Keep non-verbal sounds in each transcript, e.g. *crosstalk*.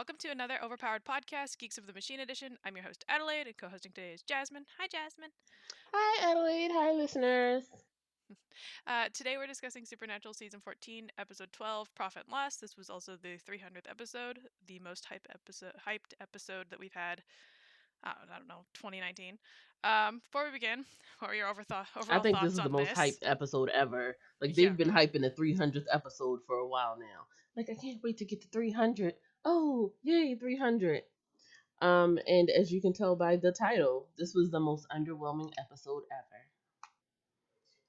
Welcome to another overpowered podcast, Geeks of the Machine Edition. I'm your host, Adelaide, and co hosting today is Jasmine. Hi, Jasmine. Hi, Adelaide. Hi, listeners. *laughs* Uh, today we're discussing Supernatural Season 14, Episode 12, Profit and Loss. This was also the 300th episode, the most hype episode, hyped episode that we've had, uh, I don't know, 2019. Um, before we begin, *laughs* what are your overthought, overall I think this is the most this? hyped episode ever. Like they've been hyping the 300th episode for a while now. Like I can't wait to get to 300. Oh, yay, 300. Um, and as you can tell by the title, this was the most underwhelming episode ever.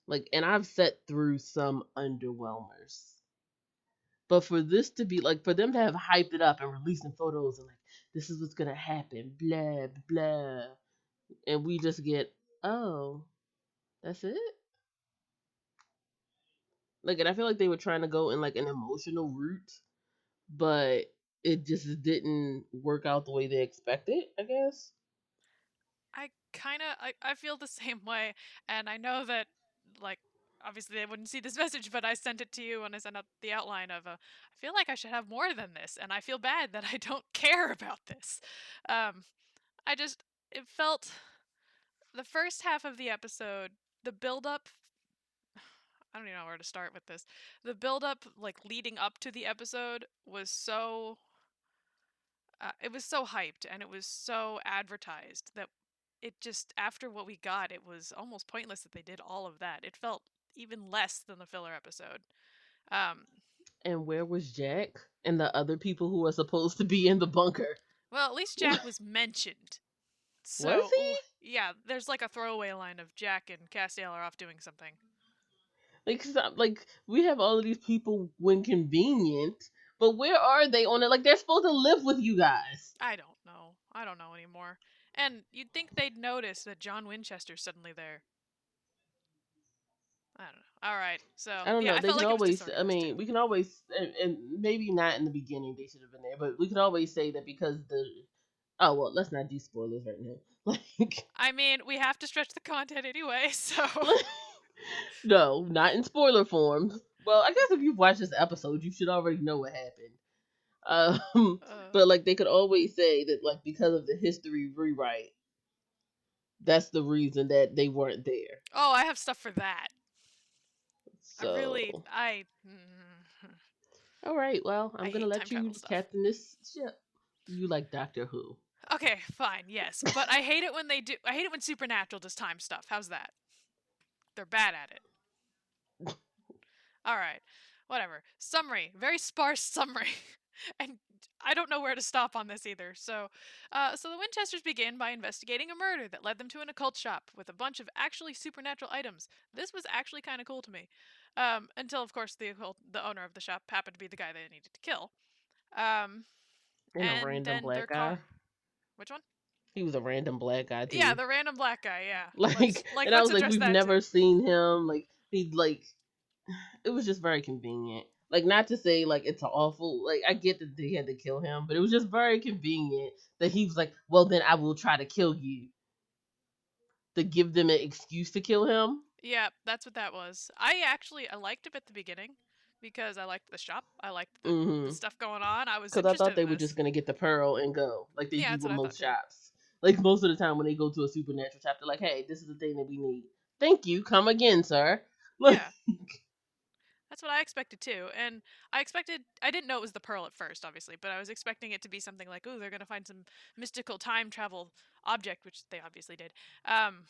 Like, and I've sat through some underwhelmers. But for this to be like, for them to have hyped it up and releasing photos and like, this is what's gonna happen, blah blah, and we just get, oh, that's it. Like, and I feel like they were trying to go in like an emotional route, but it just didn't work out the way they expected. I guess. I kind of I, I feel the *laughs* same way and I know that like obviously they wouldn't see this *laughs* message but I sent it to you when I sent out the outline of uh, I feel like I should have more than this and I feel bad that I *laughs* don't care about this. Um I just it felt the first half of the episode the build up *sighs* I don't even know where to start with this. The build up like leading up to the episode was so uh, it was so hyped and it was so advertised that it just after what we got it was almost pointless that they did all of that it felt even less than the filler episode um And where was Jack and the other people who were supposed to be in the bunker? well at least jack was mentioned so Was he? yeah there's like a throwaway line of jack and castiel are off doing something Like, stop, like we have all of these people when convenient, but where are they on it? Like they're supposed to live with you guys. i don't know i don't know anymore and you'd think they'd notice that john winchester's suddenly there i don't know all right so I don't yeah, know. I they can like always. I mean, we can always, and, and maybe not in the beginning. They should have been there, but we could always say that because the. Oh well, let's not do spoilers right now. *laughs* Like, i mean we have to stretch the content anyway so *laughs* no, not in spoiler form. Well, I guess if you've watched this episode, you should already know what happened. Um, *laughs* uh, but like they could always say that like because of the history rewrite, that's the reason that they weren't there. oh i have stuff for that So I really, *laughs* I. all right, well, I'm I gonna let you captain this ship. You like Doctor Who? Okay, fine, yes, but I hate it when they do. I hate it when Supernatural does time stuff. How's that? They're bad at it. *laughs* All right, whatever. Summary, very sparse *laughs* summary, and I don't know where to stop on this either. So, uh, so the Winchesters begin by investigating a murder that led them to an occult shop with a bunch of actually supernatural items. This was actually kind of cool to me, um, until of course the occult, the owner of the shop happened to be the guy they needed to kill. Um, And, and a random black guy. car. Which one? He was a random black guy too. Yeah, the random black guy. Yeah. *laughs* like, Let's- like and I was like, we've never too. seen him. Like he like, *sighs* it was just very convenient. Like not to say like it's awful. Like I get that they had to kill him, but it was just very convenient that he was like, well then I will try to kill you. To give them an excuse to kill him. Yeah, that's what that was. I actually I liked him at the beginning because I liked the shop. I liked the, Mm-hmm. the stuff going on. I was Because I thought they were just gonna get the pearl and go, like they Yeah, do with most shops. Like most of the time when they go to a supernatural shop, they're like, "Hey, this is the thing that we need. Thank you. Come again, sir." *laughs* Like, Yeah. That's what I expected too. And I expected I didn't know it was the pearl at first, obviously, but I was expecting it to be something like, "Oh, they're going to find some mystical time travel object," which they obviously did. Um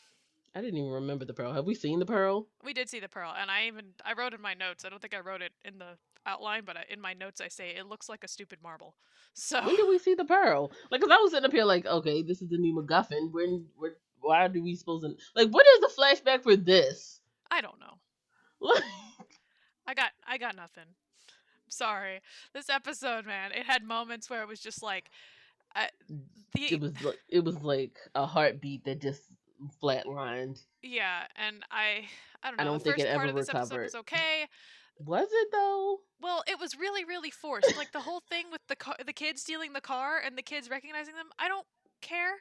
I didn't even remember the pearl. Have we seen the pearl? we did see the pearl, and I even I wrote in my notes. I don't think I wrote it in the outline, but I, in my notes I say it looks like a stupid marble. *laughs* So When did we see the pearl? Like, cause I was sitting up here like, okay, this is the new MacGuffin. When, where, why do we supposed to like? What is the flashback for this? I don't know. *laughs* I got I got nothing. Sorry. This episode, man, it had moments where it was just like I, the it was like it was like a heartbeat that just flatlined. yeah, and I I don't know. I don't the think first it part ever of this episode recovered. was okay. Was it though? Well, it was really really forced. like the whole thing with the car, the kids stealing the car and the kids recognizing them. I don't care.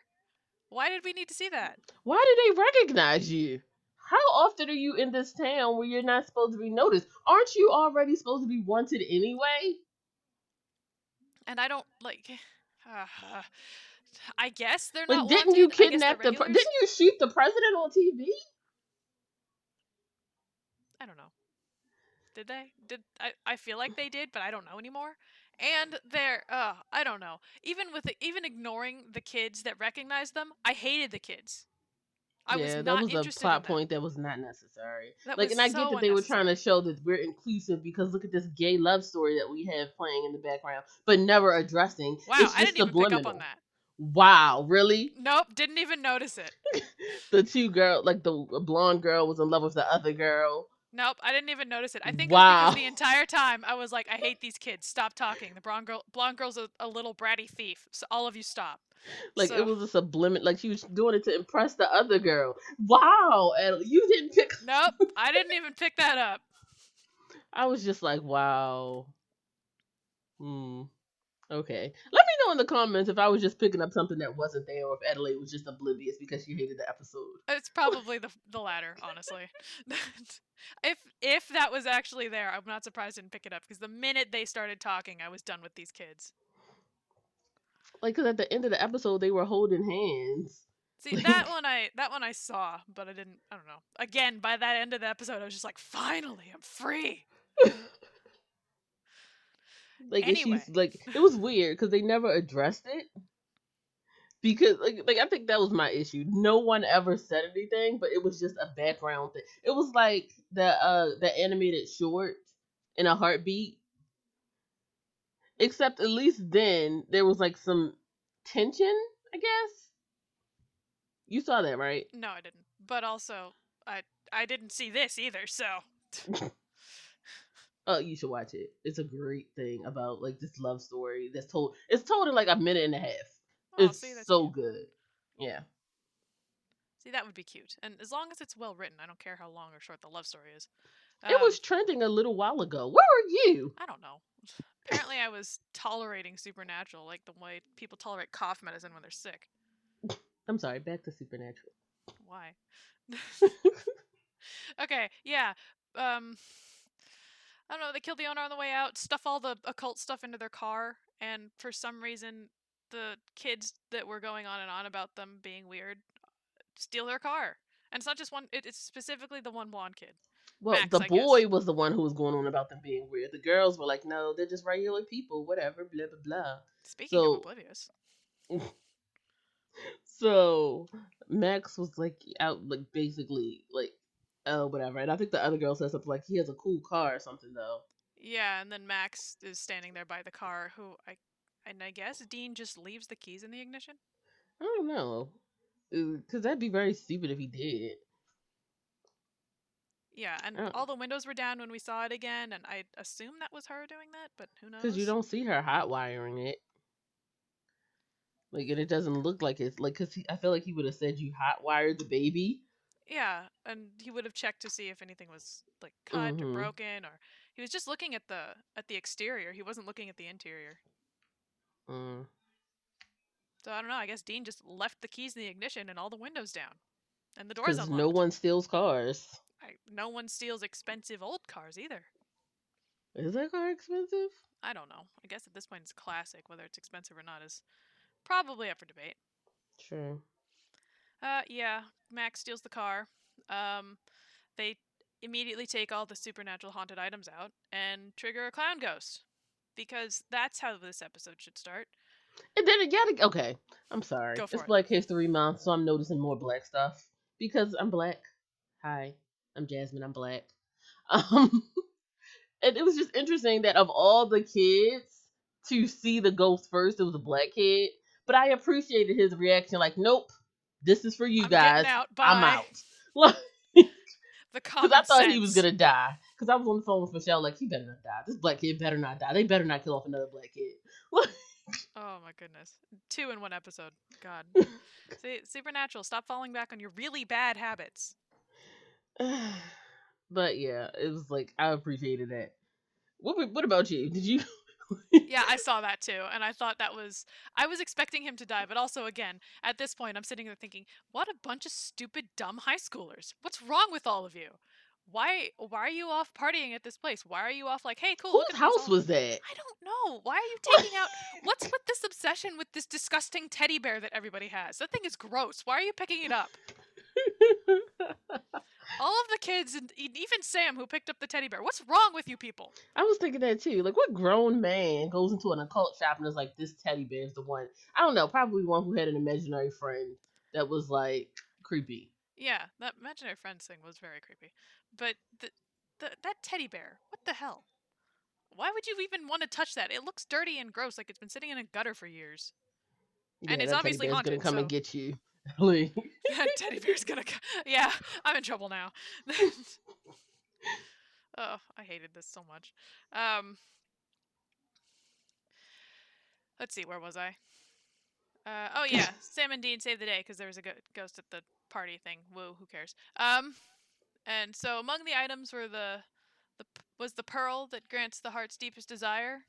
Why did we need to see that? Why do they recognize you? How often are you in this town where you're not supposed to be noticed? Aren't you already supposed to be wanted anyway? and I don't like. Uh, *sighs* I guess they're Like, not didn't wanted. you kidnap the? Pre- didn't you shoot the president on TV? I don't know. Did they? Did I? I feel like they did, but I don't know anymore. And they're, uh, I don't know. Even with the, even ignoring the kids that recognized them, I hated the kids. I yeah, was that was a plot in point that was not necessary. That like, and I get that they were trying to show that we're inclusive because look at this gay love story that we have playing in the background, but never addressing. Wow, it's I didn't even pick up on that. Wow, really? Nope, didn't even notice it. *laughs* The two girl, like the blonde girl, was in love with the other girl. Nope, I didn't even notice it. I think Wow. because the entire time I was like, I hate *laughs* these kids. Stop talking. The blonde girl, blonde girl's a, a little bratty thief. So all of you stop. Like So- it was a subliminal. Like she was doing it to impress the other girl. Wow, and you didn't pick. *laughs* Nope, I didn't even pick that up. I was just like, wow. Hmm. Okay. Let me know in the comments if I was just picking up something that wasn't there, or if Adelaide was just oblivious because she hated the episode. It's probably the the latter, honestly. *laughs* if if that was actually there, I'm not surprised I didn't pick it up because the minute they started talking, I was done with these kids. Like, cause at the end of the episode they were holding hands. See that *laughs* one I that one I saw, but I didn't. I don't know. Again, by that end of the episode, I was just like, finally, I'm free. *laughs* Like Anyway. she's like it was weird because they never addressed it. Because like like I think that was my issue. No one ever said anything, but it was just a background thing. It was like the uh the animated short in a heartbeat. Except at least then there was like some tension, I guess. You saw that, right? No, I didn't. But also, I I didn't see this either. So *laughs* Oh, you should watch it. It's a great thing about like this love story that's told. It's told in like a minute and a half. oh, it's see, so cute. good. Yeah. See, that would be cute. And as long as it's well written, I don't care how long or short the love story is. It Um, was trending a little while ago. Where were you? I don't know. Apparently, I was tolerating supernatural, like the way people tolerate cough medicine when they're sick. I'm sorry, back to Supernatural. Why? *laughs* *laughs* okay, yeah. Um, I don't know. They killed the owner on the way out, stuff all the occult stuff into their car, and for some reason, the kids that were going on and on about them being weird steal their car. And it's not just one; it, it's specifically the one blonde kid. Well, Max, the I guess. boy was the one who was going on about them being weird. The girls were like, no, they're just regular people, whatever, blah, blah, blah. Speaking So- of oblivious, *laughs* So Max was like out, like basically, like, oh, whatever. And I think the other girl said something like, he has a cool car or something, though. yeah, and then Max is standing there by the car, who I, and I guess Dean just leaves the keys in the ignition. I don't know. Uh, because that'd be very stupid if he did. Yeah, and Oh. all the windows were down when we saw it again, and I assume that was her doing that, but who knows? Because you don't see her hot wiring it. Like, and it doesn't look like it's like, because I feel like he would have said you hot wired the baby. Yeah, and he would have checked to see if anything was like cut Mhm. or broken, or he was just looking at the at the exterior. He wasn't looking at the interior. Mm. So I don't know. I guess Dean just left the keys in the ignition and all the windows down, and the doors unlocked. no one steals cars. I, no one steals expensive old cars either. Is that car expensive? I don't know. I guess at this point it's classic. Whether it's expensive or not is probably up for debate. Sure. Uh, yeah. Max steals the car. Um, they immediately take all the supernatural haunted items out and trigger a clown ghost. Because that's how this episode should start. And then gotta okay. I'm sorry. It's it. Black History Month, so I'm noticing more black stuff because I'm black. Hi, I'm Jasmine. I'm black. *laughs* Um, and it was just interesting that of all the kids to see the ghost first, it was a black kid. But I appreciated his reaction. Like, nope, this is for you I'm guys. out. I'm out. *laughs* The *laughs* Because I thought he was gonna die. Because I was on the phone with Michelle, like he better not die. This black kid better not die. They better not kill off another black kid. *laughs* Oh my goodness. Two in one episode. God. See, Supernatural, stop falling back on your really bad habits. *sighs* but yeah, it was like I appreciated that. What What about you? Did you? *laughs* Yeah, I saw that too, and I thought that was. I was expecting him to die, but also, again, at this point, I'm sitting there thinking, what a bunch of stupid, dumb high schoolers. What's wrong with all of you? Why? Why are you off partying at this place? Why are you off like, hey, cool? Whose house was that? I don't know. why are you *laughs* taking out? What's with this obsession with this disgusting teddy bear that everybody has? That thing is gross. Why are you picking it up? *laughs* All of the kids and even Sam who picked up the teddy bear. What's wrong with you people? I was thinking that too. Like, what grown man goes into an occult shop and is like, "This teddy bear is the one"? I don't know. Probably one who had an imaginary friend that was like creepy. Yeah, that imaginary friends thing was very creepy. But the, the that teddy bear, what the hell? Why would you even want to touch that? It looks dirty and gross, like it's been sitting in a gutter for years. Yeah, And it's obviously haunted, gonna come and get you. Like, *laughs* that teddy bear's gonna. Yeah, I'm in trouble now. *laughs* oh, I hated this so much. Um, let's see, where was I? Uh, oh yeah, *coughs* Sam and Dean saved the day because there was a ghost at the party thing. Woo, who cares? Um, and so among the items were the, the was the pearl that grants the heart's deepest desire,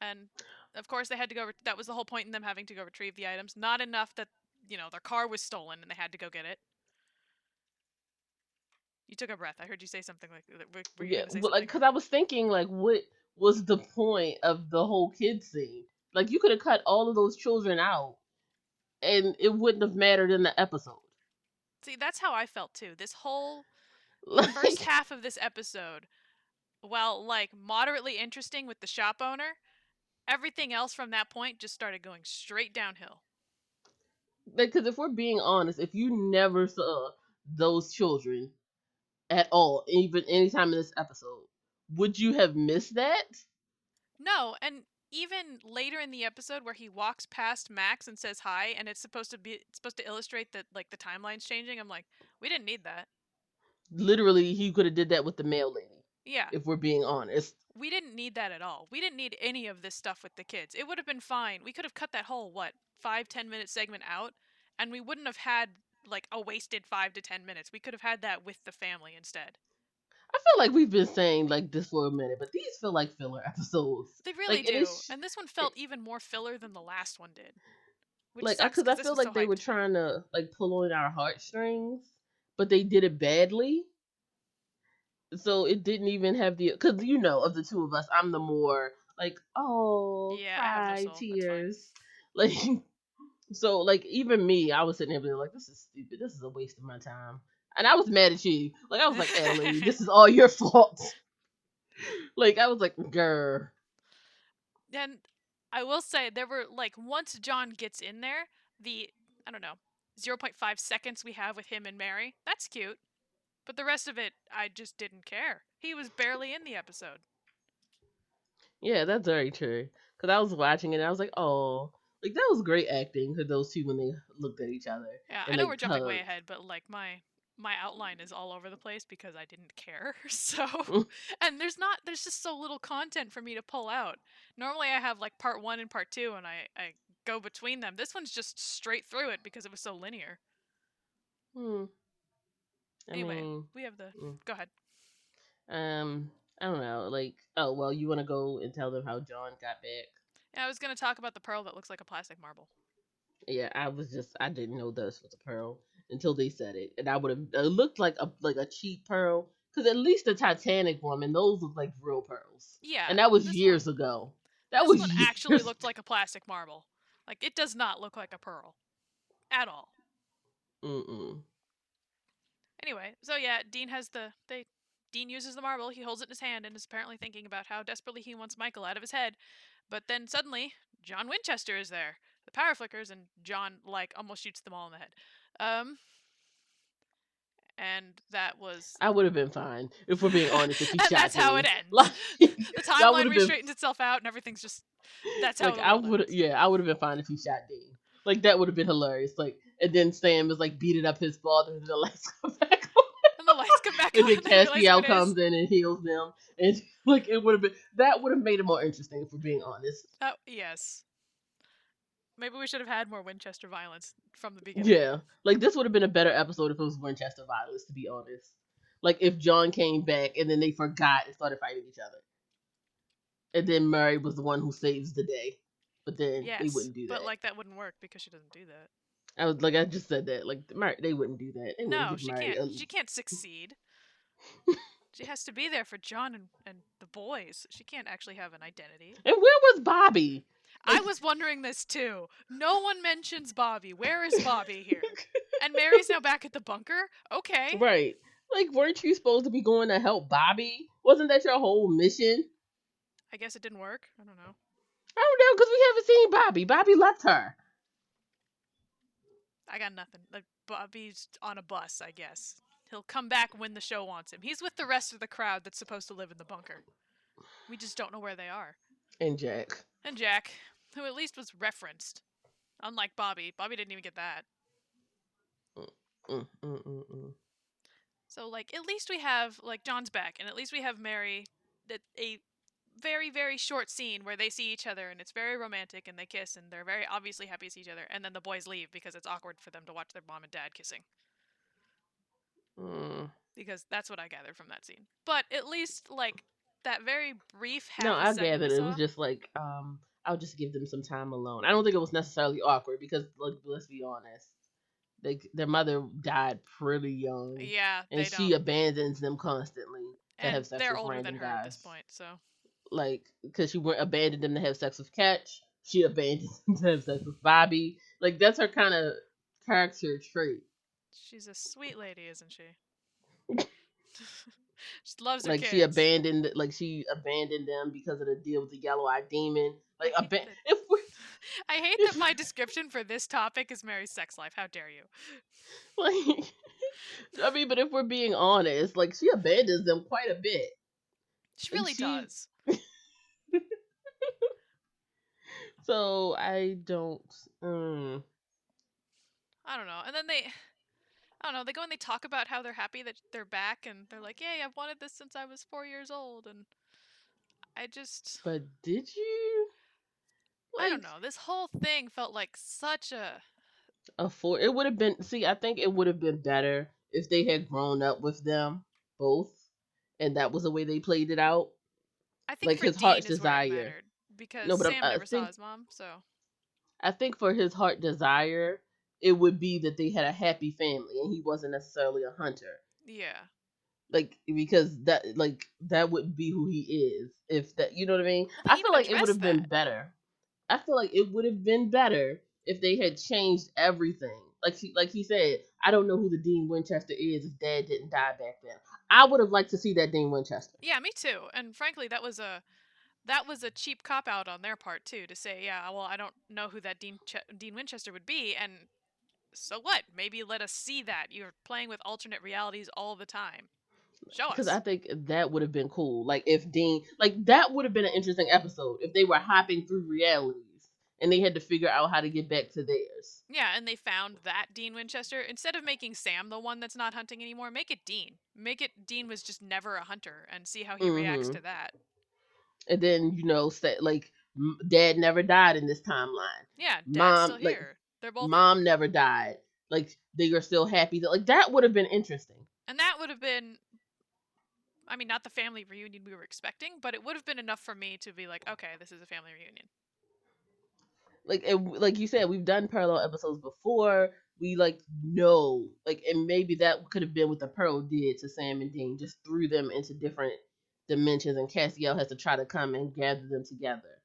and of course they had to go. Ret- that was the whole point in them having to go retrieve the items. Not enough that you know their car was stolen and they had to go get it. You took a breath. I heard you say something like that. Were, were yeah, well, like, cause I was thinking, like, what was the point of the whole kid scene? Like, you could have cut all of those children out, and it wouldn't have mattered in the episode. See, that's how I felt too. This whole *laughs* Like, first half of this episode, while like moderately interesting with the shop owner, everything else from that point just started going straight downhill. Because if we're being honest, if you never saw those children at all, even anytime in this episode, would you have missed that? No, and even later in the episode where he walks past Max and says hi, and it's supposed to be it's supposed to illustrate that like the timeline's changing. I'm like, we didn't need that. Literally, he could have did that with the mail lady. Yeah, If we're being honest, we didn't need that at all. We didn't need any of this stuff with the kids. It would have been fine. We could have cut that whole what five ten minute segment out, and we wouldn't have had like a wasted five to ten minutes. We could have had that with the family instead. I feel like we've been saying like this for a minute, but these feel like filler episodes. They really Like, do, is- and this one felt even more filler than the last one did. Like, because I 'cause this feel like so they were trying to like pull on our heartstrings, but they did it badly. So it didn't even have the because you know of the two of us, I'm the more like oh Yeah, I cry tears *laughs* like. So like even me, I was sitting there being like, "This is stupid. This is a waste of my time." And I was mad at you. Like I was like, "Ellie, *laughs* this is all your fault." like I was like, "Grr." And I will say there were like once John gets in there, the I don't know, 0.5 seconds we have with him and Mary, that's cute. But the rest of it, I just didn't care. He was barely in the episode. Yeah, that's very true. Because I was watching it and I was like, oh, like that was great acting for those two when they looked at each other. Yeah, I know they we're jumping way ahead, but like my my outline is all over the place because I didn't care. *laughs* So, *laughs* and there's not there's just so little content for me to pull out. Normally I have like part 1 and part 2 and I I go between them. This one's just straight through it because it was so linear. Hmm. I Anyway. mean, We have the Mm. Go ahead. um, I don't know. Like, oh well, you want to go and tell them how John got back? Yeah, I was going to talk about the pearl that looks like a plastic marble. Yeah, I was just I didn't know this was a pearl until they said it, and I would have it looked like a like a cheap pearl because at least the Titanic woman those look like real pearls, Yeah. and that was years One, ago. That this was one actually *laughs* looked like a plastic marble. Like it does not look like a pearl at all. Mm-mm. Anyway, so yeah, Dean has the they Dean uses the marble, he holds it in his hand and is apparently thinking about how desperately he wants Michael out of his head. But then suddenly, John Winchester is there. The power flickers and John like almost shoots them all in the head. Um and that was I would have been fine if we're being honest. If he *laughs* and shot that's how it *laughs* ends. Like, the timeline would've been- restraightens itself out and everything's just that's how like it I would, yeah, I would have been fine if he shot Dean. Like that would have been hilarious. Like, and then Sam is like beating up his father, and the lights *laughs* come back on, And the lights come back and on then and they realize Castiel who it is. comes in and heals them, and *laughs* like it would have been that would have made it more interesting if we're being honest. Oh, yes. Maybe we should have had more Winchester violence from the beginning. Yeah, like this would have been a better episode if it was Winchester violence. To be honest, like if John came back and then they forgot and started fighting each other, and then Mary was the one who saves the day, but then Yes, they wouldn't do that. but like that wouldn't work because she doesn't do that. I was like, I just said that. Like, Mary, they wouldn't do that. They No, she can't. She can't succeed. *laughs* She has to be there for John and, and the boys. She can't actually have an identity. And where was Bobby? I was wondering this too. No one mentions Bobby. Where is Bobby here? *laughs* And Mary's now back at the bunker? Okay. Right. Like, weren't you supposed to be going to help Bobby? Wasn't that your whole mission? I guess it didn't work. I don't know. I don't know, because we haven't seen Bobby. Bobby left her. I got nothing. Like Bobby's on a bus, I guess. He'll come back when the show wants him. He's with the rest of the crowd that's supposed to live in the bunker. We just don't know where they are. And Jack. And Jack, who at least was referenced. Unlike Bobby. Bobby didn't even get that. Mm, mm, mm. So like at least we have like John's back and at least we have Mary that a very very short scene where they see each other and it's very romantic and they kiss and they're very obviously happy to see each other and then the boys leave because it's awkward for them to watch their mom and dad kissing Mm. because that's what I gathered from that scene. But at least like that very brief No, I gathered it was just like, um, I'll just give them some time alone. I don't think it was necessarily awkward because, like, let's be honest, they, their mother died pretty young, yeah and she don't abandons them constantly to and have sex they're with older random than her guys. at this point so Like, because she went abandoned them to have sex with Ketch, she abandoned *laughs* them to have sex with Bobby. Like, that's her kind of character trait. she's a sweet lady isn't she *laughs* she loves her Like, kids she abandoned, like she abandoned them because of the deal with the yellow-eyed demon. Like, I hate aban- that- if we *laughs* I hate that my description for this topic is Mary's sex life. How dare you? Like, I mean, but if we're being honest, like she abandons them quite a bit. She really she- does. So I don't. Mm, I don't know. And then they, *sighs* I don't know. They go and they talk about how they're happy that they're back, and they're like, "Yay, I've wanted this since I was four years old." And I just, but did you? I don't know. This whole thing felt like such a. A four. It would have been. See, I think it would have been better if they had grown up with them both, and that was the way they played it out. I think Like for his Dean heart's is where it desire. Because No, but Sam I never saw think- his mom, so I think for his heart desire, it would be that they had a happy family and he wasn't necessarily a hunter. yeah. like because that like that would be who he is if that you know what I mean. They I feel like it would have been better. I feel like it would have been better if they had changed everything. Like he like he said, I don't know who the Dean Winchester is if Dad didn't die back then. I would have liked to see that Dean Winchester. Yeah, me too. And frankly, that was a that was a cheap cop out on their part too to say, yeah, well, I don't know who that Dean Ch- Dean Winchester would be, and so what? Maybe let us see that. You're playing with alternate realities all the time. Show us. Because I think that would have been cool. Like if Dean, like that would have been an interesting episode if they were hopping through realities and they had to figure out how to get back to theirs. yeah, and they found that Dean Winchester. Instead of making Sam the one that's not hunting anymore, make it Dean. Make it Dean was just never a hunter, and see how he reacts Mhm. to that. And then you know, say like Dad never died in this timeline. Yeah, Dad's Mom, still like, here. They're both, Mom never died. Like they are still happy. That like that would have been interesting. and that would have been. I mean, not the family reunion we were expecting, but it would have been enough for me to be like, okay, this is a family reunion. Like it, like you said, we've done parallel episodes before. We like know like, and maybe that could have been what the Pearl did to Sam and Dean, just threw them into different dimensions, and Castiel has to try to come and gather them together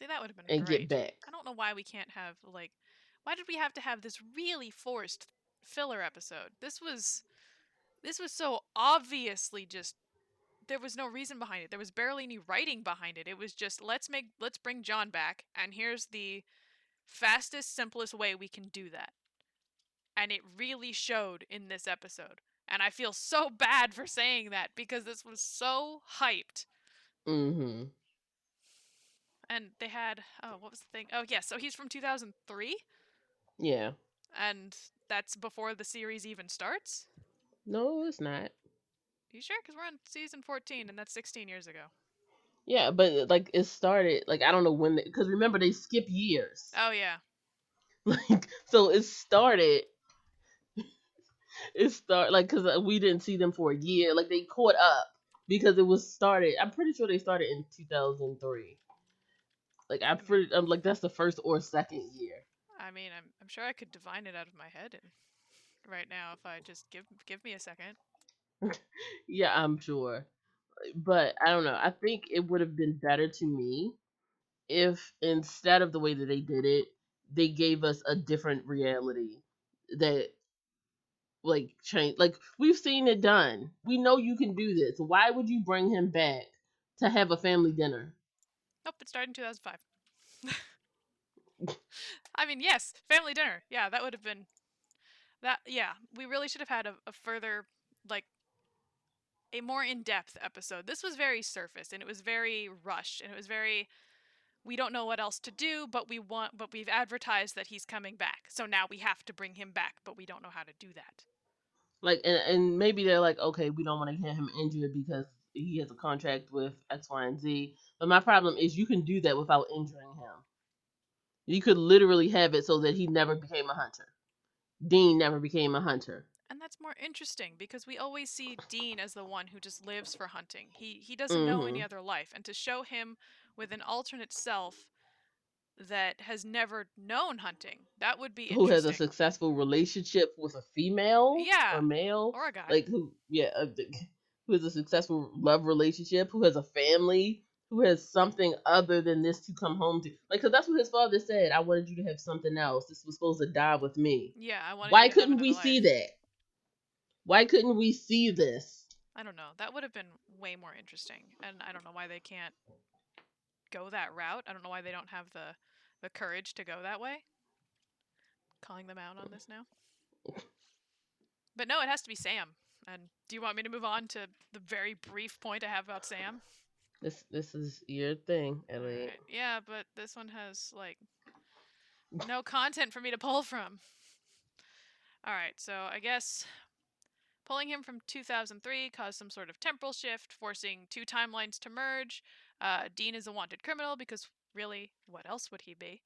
See, that would have been and great. get back. I don't know why we can't have like why did we have to have this really forced filler episode? This was this was so obviously just there was no reason behind it. There was barely any writing behind it. It was just let's make let's bring John back and here's the fastest simplest way we can do that. And it really showed in this episode. And I feel so bad for saying that because this was so hyped Mm-hmm. and they had oh what was the thing oh yeah so he's from 2003 Yeah. and that's before the series even starts No, it's not. you sure because we're on season 14 and that's 16 years ago Yeah, but like it started like I don't know when because remember they skip years. oh yeah *laughs* like so it started it start like because uh, we didn't see them for a year like they caught up because it was started i'm pretty sure they started in 2003 like i'm pretty i'm like that's the first or second year i mean i'm, I'm sure i could divine it out of my head and right now if i just give give me a second *laughs* yeah, I'm sure. But I don't know. I think it would have been better to me if instead of the way that they did it, they gave us a different reality that like change like we've seen it done. We know you can do this. Why would you bring him back to have a family dinner? Nope, it started in 2005. *laughs* I mean, yes, family dinner. Yeah, that would have been that. Yeah, we really should have had a, a further like a more in-depth episode. This was very surface and it was very rushed and it was very we don't know what else to do, but we want but we've advertised that he's coming back. So now we have to bring him back, but we don't know how to do that. Like and, and maybe they're like, okay, we don't want to get him injured because he has a contract with X, Y, and Z. But my problem is you can do that without injuring him. You could literally have it so that he never became a hunter. Dean never became a hunter. And that's more interesting because we always see Dean as the one who just lives for hunting. He he doesn't know any hmm other life, and to show him with an alternate self that has never known hunting, that would be Who has a successful relationship with a female or Yeah, male? or a guy. Like who? Yeah, uh, *laughs* who has a successful love relationship? Who has a family? Who has something other than this to come home to? Like, cause that's what his father said. I wanted you to have something else. This was supposed to die with me. Yeah, I wanted Why couldn't we see that? Why couldn't we see this? I don't know. That would have been way more interesting, and I don't know why they can't go that route. I don't know why they don't have the the courage to go that way. Calling them out on this now. But no, it has to be Sam. And do you want me to move on to the very brief point I have about Sam? This this is your thing, Elliot. Alright, Yeah, but this one has like no content for me to pull from. All right, so I guess pulling him from 2003 caused some sort of temporal shift, forcing two timelines to merge. Uh, Dean is a wanted criminal because really, what else would he be?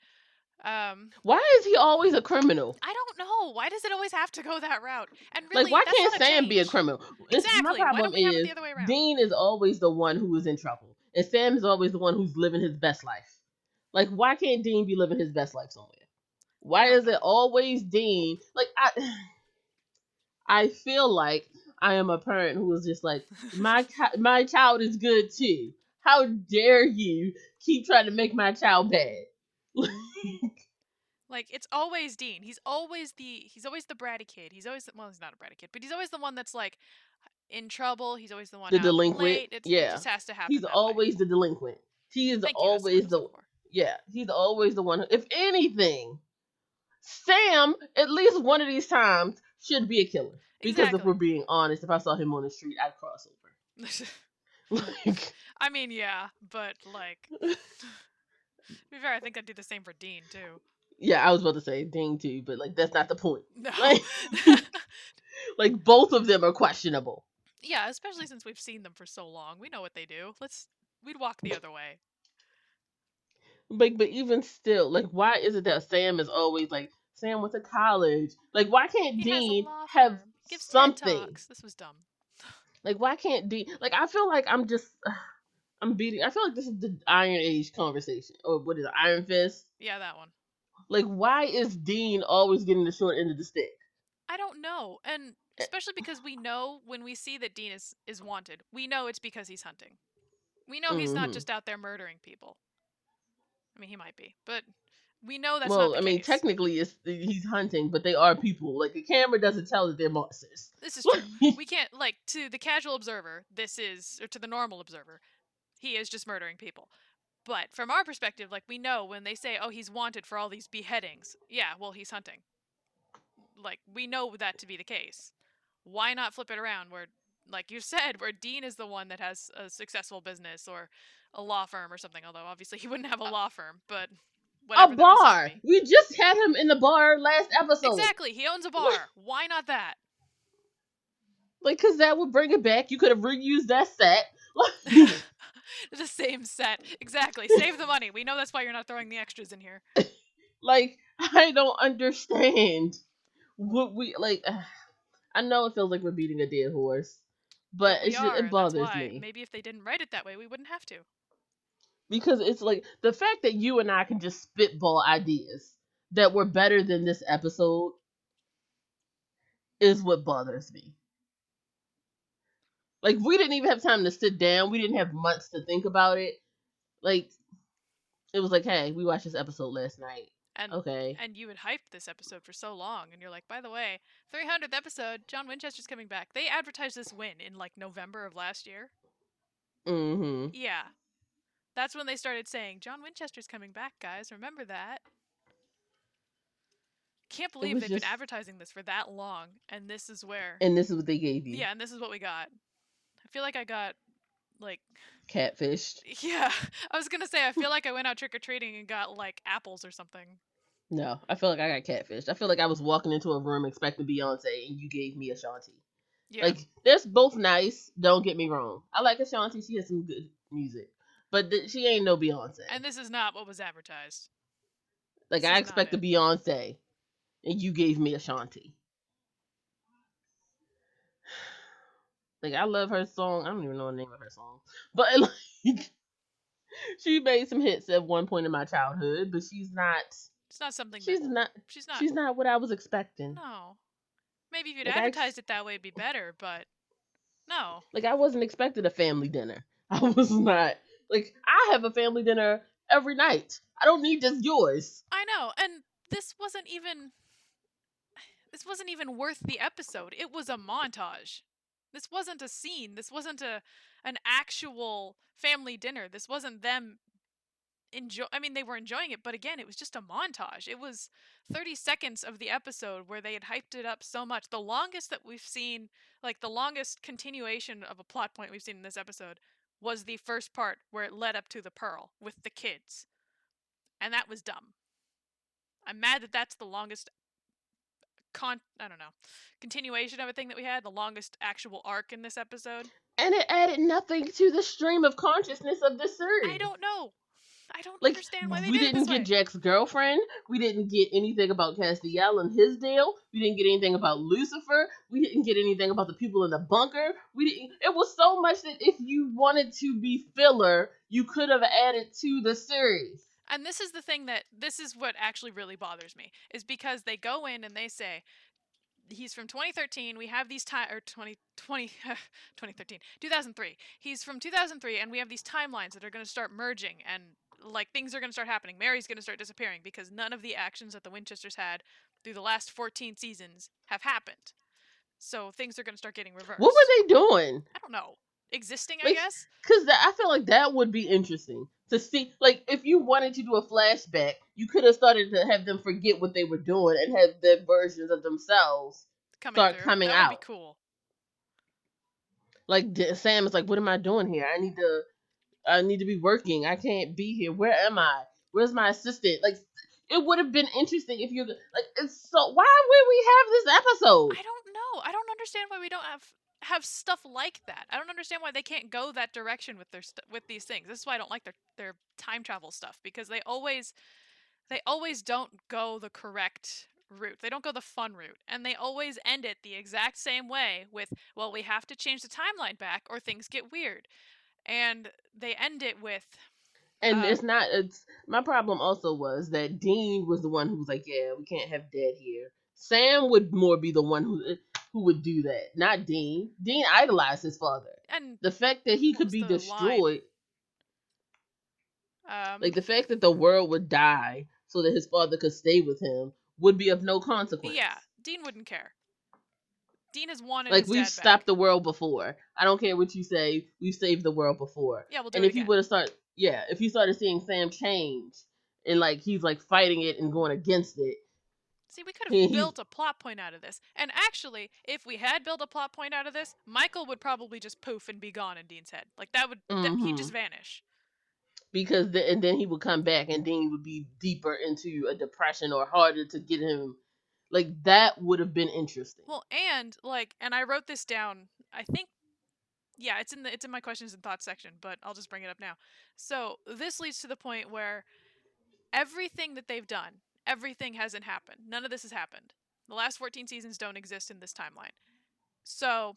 Um, Why is he always a criminal? I don't know. Why does it always have to go that route? And Like, really, why can't Sam be a change. criminal? Exactly. My Why problem don't we have it is the other way around? Dean is always the one who is in trouble, and Sam is always the one who's living his best life. Like, why can't Dean be living his best life somewhere? Why is it always Dean? Like, I, *sighs* I feel like I am a parent who is just like, my my child is good too. How dare you keep trying to make my child bad? *laughs* Like it's always Dean. He's always the he's always the bratty kid. He's always the, well, he's not a bratty kid, but he's always the one that's like in trouble. He's always the one The delinquent. It's, It yeah. just has to happen. He's that way. always the delinquent. He is Thank you, that's what I always the. Yeah, he's always the one. Who, if anything, Sam, at least one of these times, should be a killer. Because if we're being honest, if I saw him on the street, I'd cross over. *laughs* *laughs* Like, I mean, yeah, but like, *laughs* to be fair, I think I'd do the same for Dean too. yeah, I was about to say Dean too, but like that's not the point. No. *laughs* Like, like both of them are questionable. yeah, especially since we've seen them for so long. We know what they do. Let's we'd walk the other way. Like, but even still, like, why is it that Sam is always like Sam went to college? Like, why can't He Dean have firm. He gives TED something? Talks. This was dumb. Like, why can't Dean? Like, I feel like I'm just, *sighs* I'm beating. I feel like this is the Iron Age conversation, or what is it, Iron Fist? Yeah, that one. Like, why is Dean always getting the short end of the stick? I don't know, and Eh. especially because we know when we see that Dean is is wanted, we know it's because he's hunting. We know he's not Mhm. just out there murdering people. I mean, he might be, but we know that's well, I mean, case. technically, it's eh, he's hunting, but they are people. Like, the camera doesn't tell that they're monsters. This is *laughs* true. we can't like to the casual observer. This is or to the normal observer, he is just murdering people. But from our perspective, like we know when they say, "Oh, he's wanted for all these beheadings," yeah, well, he's hunting. Like we know that to be the case. Why not flip it around where, like you said, where Dean is the one that has a successful business or a law firm or something? Although obviously he wouldn't have a uh law firm, but a bar. We just had him in the bar last episode. Exactly, he owns a bar. Why not that? Like, cause that would bring it back. You could have reused that set. *laughs* *laughs* the same set. Exactly. Save the money. We know that's why you're not throwing the extras in here. *laughs* like, I don't understand what we like. *sighs* I know it feels like we're beating a dead horse, but we it's just, it bothers me Maybe if they didn't write it that way, we wouldn't have to. Because it's like the fact that you and I can just spitball ideas that were better than this episode is what bothers me. Like we didn't even have time to sit down. We didn't have months to think about it. Like it was like, hey, we watched this episode last night. And Okay. and you had hyped this episode for so long, and you're like, by the way, 300th episode, John Winchester's coming back. They advertised this win in like November of last year. Mm-hmm. Yeah, that's when they started saying John Winchester's coming back, guys. Remember that. Can't believe they've just- been advertising this for that long, and this is where. And this is what they gave you. yeah, and this is what we got. I feel like I got, like, Catfished. *laughs* yeah. I was gonna say I feel like I went out trick or treating and got like apples or something. No, I feel like I got catfished. I feel like I was walking into a room expecting Beyonce and you gave me Ashanti. Yeah. Like, they're both nice. Don't get me wrong. I like Ashanti. She has some good music. But th- she ain't no Beyonce. and this is not what was advertised. like, this I expect a. Beyonce and you gave me Ashanti. *sighs* Like, I love her song. I don't even know the name of her song. But, *laughs* like, she made some hits at one point in my childhood, but she's not. It's not something. She's that, not. she's not. She's not what I was expecting. No. Maybe if you'd Like, I advertised it that way, it'd be better. But no. Like I wasn't expecting a family dinner. *laughs* I was not. Like I have a family dinner every night. I don't need just yours. I know, and this wasn't even. This wasn't even worth the episode. It was a montage. This wasn't a scene. This wasn't a an actual family dinner. This wasn't them enjoy I mean they were enjoying it, but again, it was just a montage. It was 30 seconds of the episode where they had hyped it up so much. The longest that we've seen, like the longest continuation of a plot point we've seen in this episode was the first part where it led up to the pearl with the kids. And that was dumb. I'm mad that that's the longest con I don't know continuation of a thing that we had, the longest actual arc in this episode. And it added nothing to the stream of consciousness of the series. I don't know. I don't like understand why they we did didn't this way. get Jack's girlfriend. We didn't get anything about Castiel and his deal. We didn't get anything about Lucifer. We didn't get anything about the people in the bunker. We didn't. It was so much that if you wanted to be filler, you could have added to the series. And this is the thing that this is what actually really bothers me is because they go in and they say he's from 2013. We have these time or 2020 2013 *laughs* 2003. He's from 2003 and we have these timelines that are going to start merging and like things are going to start happening. Mary's going to start disappearing because none of the actions that the Winchesters had through the last 14 seasons have happened. So things are going to start getting reversed. What were they doing? I don't know. Existing, I guess. Because I feel like that would be interesting to see. Like, if you wanted to do a flashback, you could have started to have them forget what they were doing and have their versions of themselves. Coming start through. coming that would out. be cool. Like Sam is like, "What am I doing here? I need to, I need to be working. I can't be here. Where am I? Where's my assistant? Like, it would have been interesting if you like. It's so. Why would we have this episode? I don't know. I don't understand why we don't have have stuff like that. I don't understand why they can't go that direction with their st- with these things. This is why I don't like their their time travel stuff because they always they always don't go the correct route. They don't go the fun route and they always end it the exact same way with well we have to change the timeline back or things get weird. And they end it with And Uh, it's not. It's my problem. Also, was that Dean was the one who was like, "Yeah, we can't have Dad here." Sam would more be the one who who would do that, not Dean. Dean idolized his father. and The fact that he could be destroyed, um like the fact that the world would die so that his father could stay with him, would be of no consequence. yeah, Dean wouldn't care. Dean has wanted like we've stopped back. the world before. I don't care what you say. We've saved the world before. Yeah, we'll do And it if you would have started, yeah, if you started seeing Sam change and like he's like fighting it and going against it, See, we could have built a plot point out of this. And actually, if we had built a plot point out of this, Michael would probably just poof and be gone in Dean's head. Like that would that, he'd mm-hmm. just vanish. because the, and then he would come back and Dean would be deeper into a depression or harder to get him. Like that would have been interesting. Well, and like, and I wrote this down. I think, yeah, it's in the it's in my questions and thoughts section, but I'll just bring it up now. So this leads to the point where everything that they've done, everything hasn't happened. None of this has happened. The last 14 seasons don't exist in this timeline. So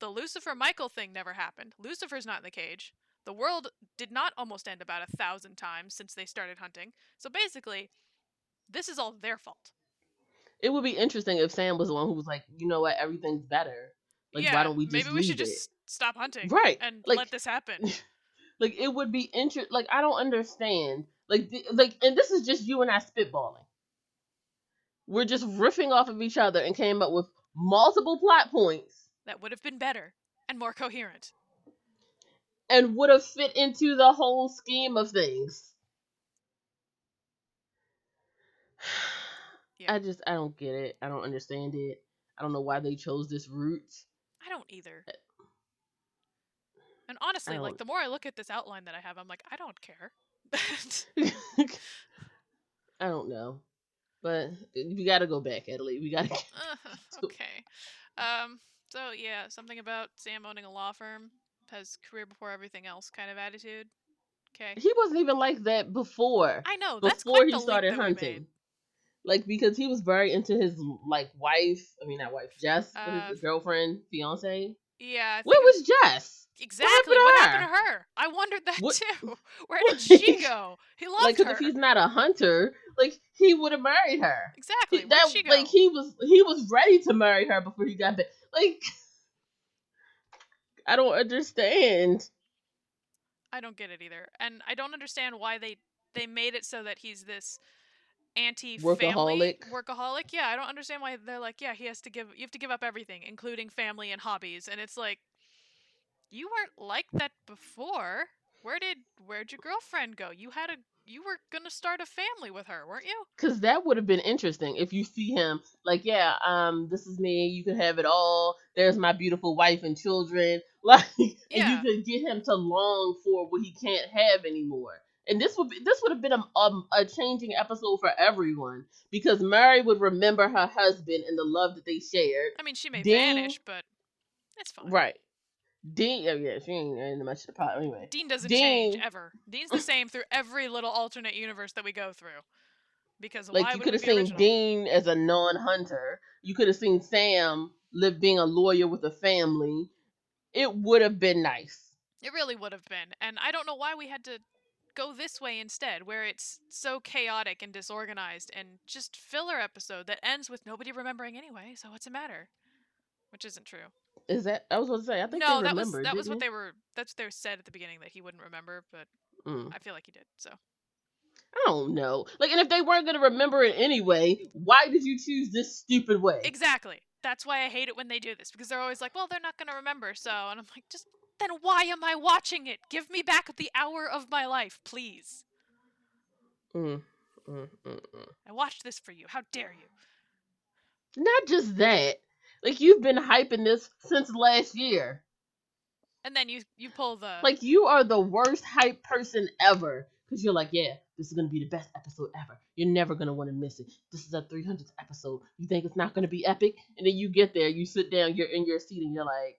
the Lucifer Michael thing never happened. Lucifer's not in the cage. The world did not almost end about a thousand times since they started hunting. So basically, this is all their fault. It would be interesting if Sam was the one who was like, you know what, everything's better. Like, yeah, why don't we just maybe we should it? just stop hunting Right. and Like let this happen. *laughs* like it would be interest like I don't understand. Like like and this is just you and I spitballing. We're just riffing off of each other and came up with multiple plot points that would have been better and more coherent. and would have fit into the whole scheme of things. *sighs* *sighs* Yeah. I just I don't get it. I don't understand it. I don't know why they chose this route. I don't either. And honestly, like the more I look at this outline that I have, I'm like, I don't care. *laughs* *laughs* I don't know. But we got to go back, Italy. We got *laughs* to Uh, okay. Um. So yeah, something about Sam owning a law firm has career before everything else kind of attitude. Okay. He wasn't even like that before. I know before he started hunting. Like because he was very into his like wife. I mean not wife, Jess. what Uh, is it? Girlfriend, fiance. Yeah. Where was Jess? exactly what her? happened to her? I wondered that What- too. *laughs* Where did *laughs* she go? He loved Like, her. Like, if he's not a hunter, like he would have married her. Exactly. He- that she go? like he was he was ready to marry her before he got back. Like *laughs* I don't understand. I don't get it either, and I don't understand why they they made it so that he's this anti-family Workaholic. workaholic. Yeah, I don't understand why they're like, yeah, he has to give you have to give up everything, including family and hobbies, and it's like, you weren't like that before. Where did where'd your girlfriend go? You had a you were gonna start a family with her, weren't you? Cause that would have been interesting if you see him like, yeah, um, this is me. You can have it all. There's my beautiful wife and children. *laughs* Like, Yeah. and you could get him to long for what he can't have anymore. And this would be this would have been a, um, a changing episode for everyone because Mary would remember her husband and the love that they shared. I mean, she may Dean- vanish, but that's fine. Right. Dean, oh yeah, she ain't ain't much of the pot anyway. Dean doesn't Dean- change ever. Dean's the *laughs* same through every little alternate universe that we go through. Because Like you could have seen original? Dean as a non-hunter. You could have seen Sam live being a lawyer with a family. It would have been nice. It really would have been. And I don't know why we had to go this way instead, where it's so chaotic and disorganized and just filler episode that ends with nobody remembering anyway, so what's the matter? Which isn't true. Is that I was going to say? I think no, that was that was what they were that's what they said at the beginning that he wouldn't remember, but? Mm. I feel like he did. So I don't know. Like, and if they weren't going to remember it anyway, why did you choose this stupid way? Exactly. That's why I hate it when they do this because they're always like, "Well, they're not going to remember." So, and I'm like, "Just then why am I watching it? Give me back the hour of my life, please. Mm, mm, mm, mm. I watched this for you. How dare you?" Not just that. Like you've been hyping this since last year. And then you you pull the Like you are the worst hype person ever. Because you're like, yeah, this is gonna be the best episode ever. You're never gonna want to miss it. This is a 300th episode. You think it's not gonna be epic, and then you get there, you sit down, you're in your seat, and you're like,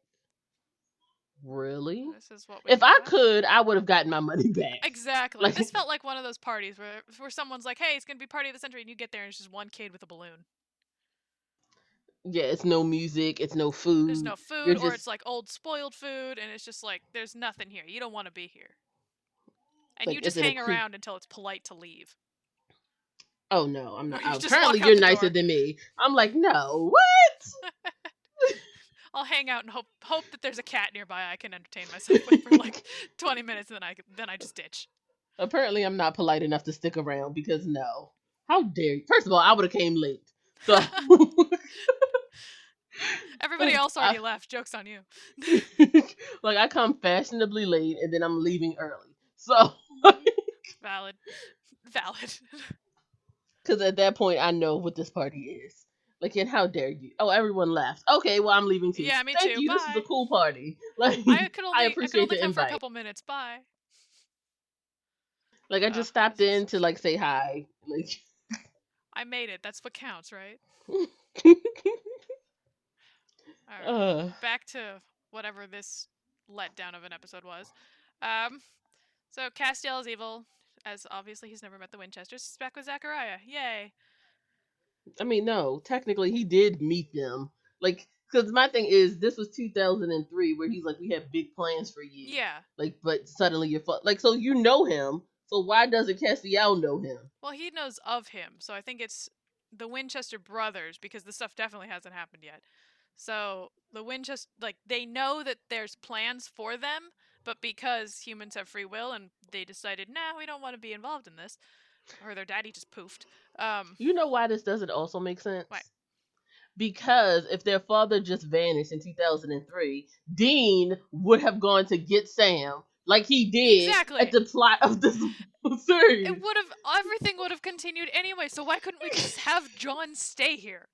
really? this is what we If I could, I would have gotten my money *laughs* back. Exactly. Like- this felt like one of those parties where where someone's like, "Hey, it's gonna be party of the century," and you get there and it's just one kid with a balloon. Yeah, it's no music, it's no food. There's no food, you're or just- it's like old spoiled food, and it's just like there's nothing here. You don't want to be here, and Like, you just hang around until it's polite to leave. Oh no, I'm *laughs* not. Oh, just apparently, you're nicer door. than me. I'm like, no, what? *laughs* I'll hang out and hope hope that there's a cat nearby I can entertain myself with for like *laughs* 20 minutes, and then I then I just ditch. Apparently, I'm not polite enough to stick around because no. How dare you? First of all, I would have came late. So *laughs* Everybody *laughs* else I- already left. Jokes on you. like I come fashionably late and then I'm leaving early. So Valid. Valid. because at that point I know what this party is. Like and how dare you? Oh, everyone left. Okay, well I'm leaving too. Yeah, me Thank too. you. This is a cool party. *laughs* Like I could only I, could appreciate only the come for a couple minutes. Bye. like I Oh, just stopped in to like say hi. Like *laughs* I made it. That's what counts, right? All right. uh, Back to whatever this letdown of an episode was. Um, so Castiel is evil, as obviously he's never met the Winchesters. He's back with Zachariah. Yay! I mean, no, technically he did meet them. Like, because my thing is, this was 2003, where he's like, we have big plans for you. Yeah. Like, but suddenly you're fu- like, so you know him. So why doesn't Castiel know him? Well, he knows of him, so I think it's the Winchester brothers because the stuff definitely hasn't happened yet. So the Winchester, like they know that there's plans for them, but because humans have free will and they decided, nah, we don't want to be involved in this, or their daddy just poofed. Um, You know why this doesn't also make sense? Why? Because if their father just vanished in 2003, Dean would have gone to get Sam like he did Exactly. at the plot of this *laughs* series. it would have everything would have continued anyway. So why couldn't we just have John stay here?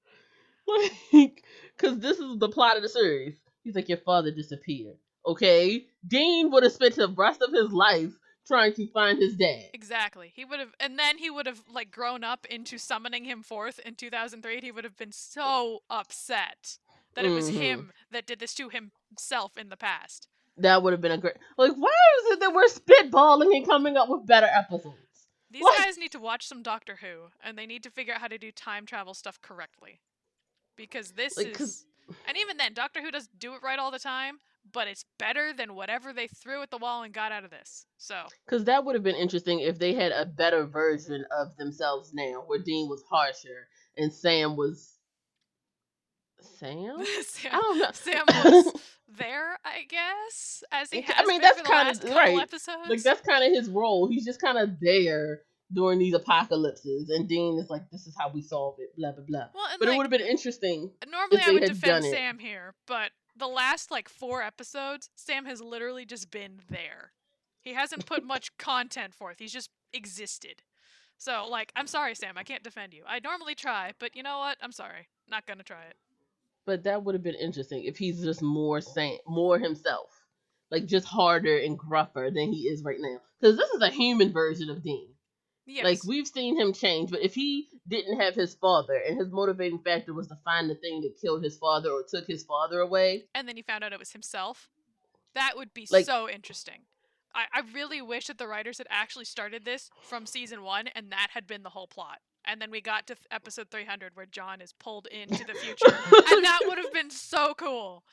Like, because this is the plot of the series. He's like, your father disappeared. Okay, Dean would have spent the rest of his life trying to find his dad. Exactly. He would have, and then he would have like grown up into summoning him forth in 2003. and He would have been so upset that it was Mhm. him that did this to himself in the past. That would have been a great. Like, why is it that we're spitballing and coming up with better episodes? These What? guys need to watch some Doctor Who, and they need to figure out how to do time travel stuff correctly. Because this Like, is, and even then, Doctor Who doesn't do it right all the time, but it's better than whatever they threw at the wall and got out of this. So Because that would have been interesting if they had a better version of themselves now, where Dean was harsher and Sam was. Sam? *laughs* Sam, I don't know. Sam *laughs* was there, I guess, as he I mean, that's kinda- right. episodes. like, that's kind of his role. He's just kind of there during these apocalypses, and Dean is like, this is how we solve it, blah, blah, blah. well, But it would have been interesting. normally I would defend. Sam here, but the last like four episodes, Sam has literally just been there. He hasn't put much *laughs* content forth. He's just existed. So, like, I'm sorry, Sam. I can't defend you. I normally try, but you know what? I'm sorry. Not gonna try it. But that would have been interesting if he's just more Sam, more himself. Like, just harder and gruffer than he is right now. Because this is a human version of Dean. Yes. Like we've seen him change, but if he didn't have his father and his motivating factor was to find the thing that killed his father or took his father away, and then he found out it was himself. That would be Like- so interesting. I, I really wish that the writers had actually started this from season one and that had been the whole plot. And then we got to episode 300 where John is pulled into the future. and that would have been so cool.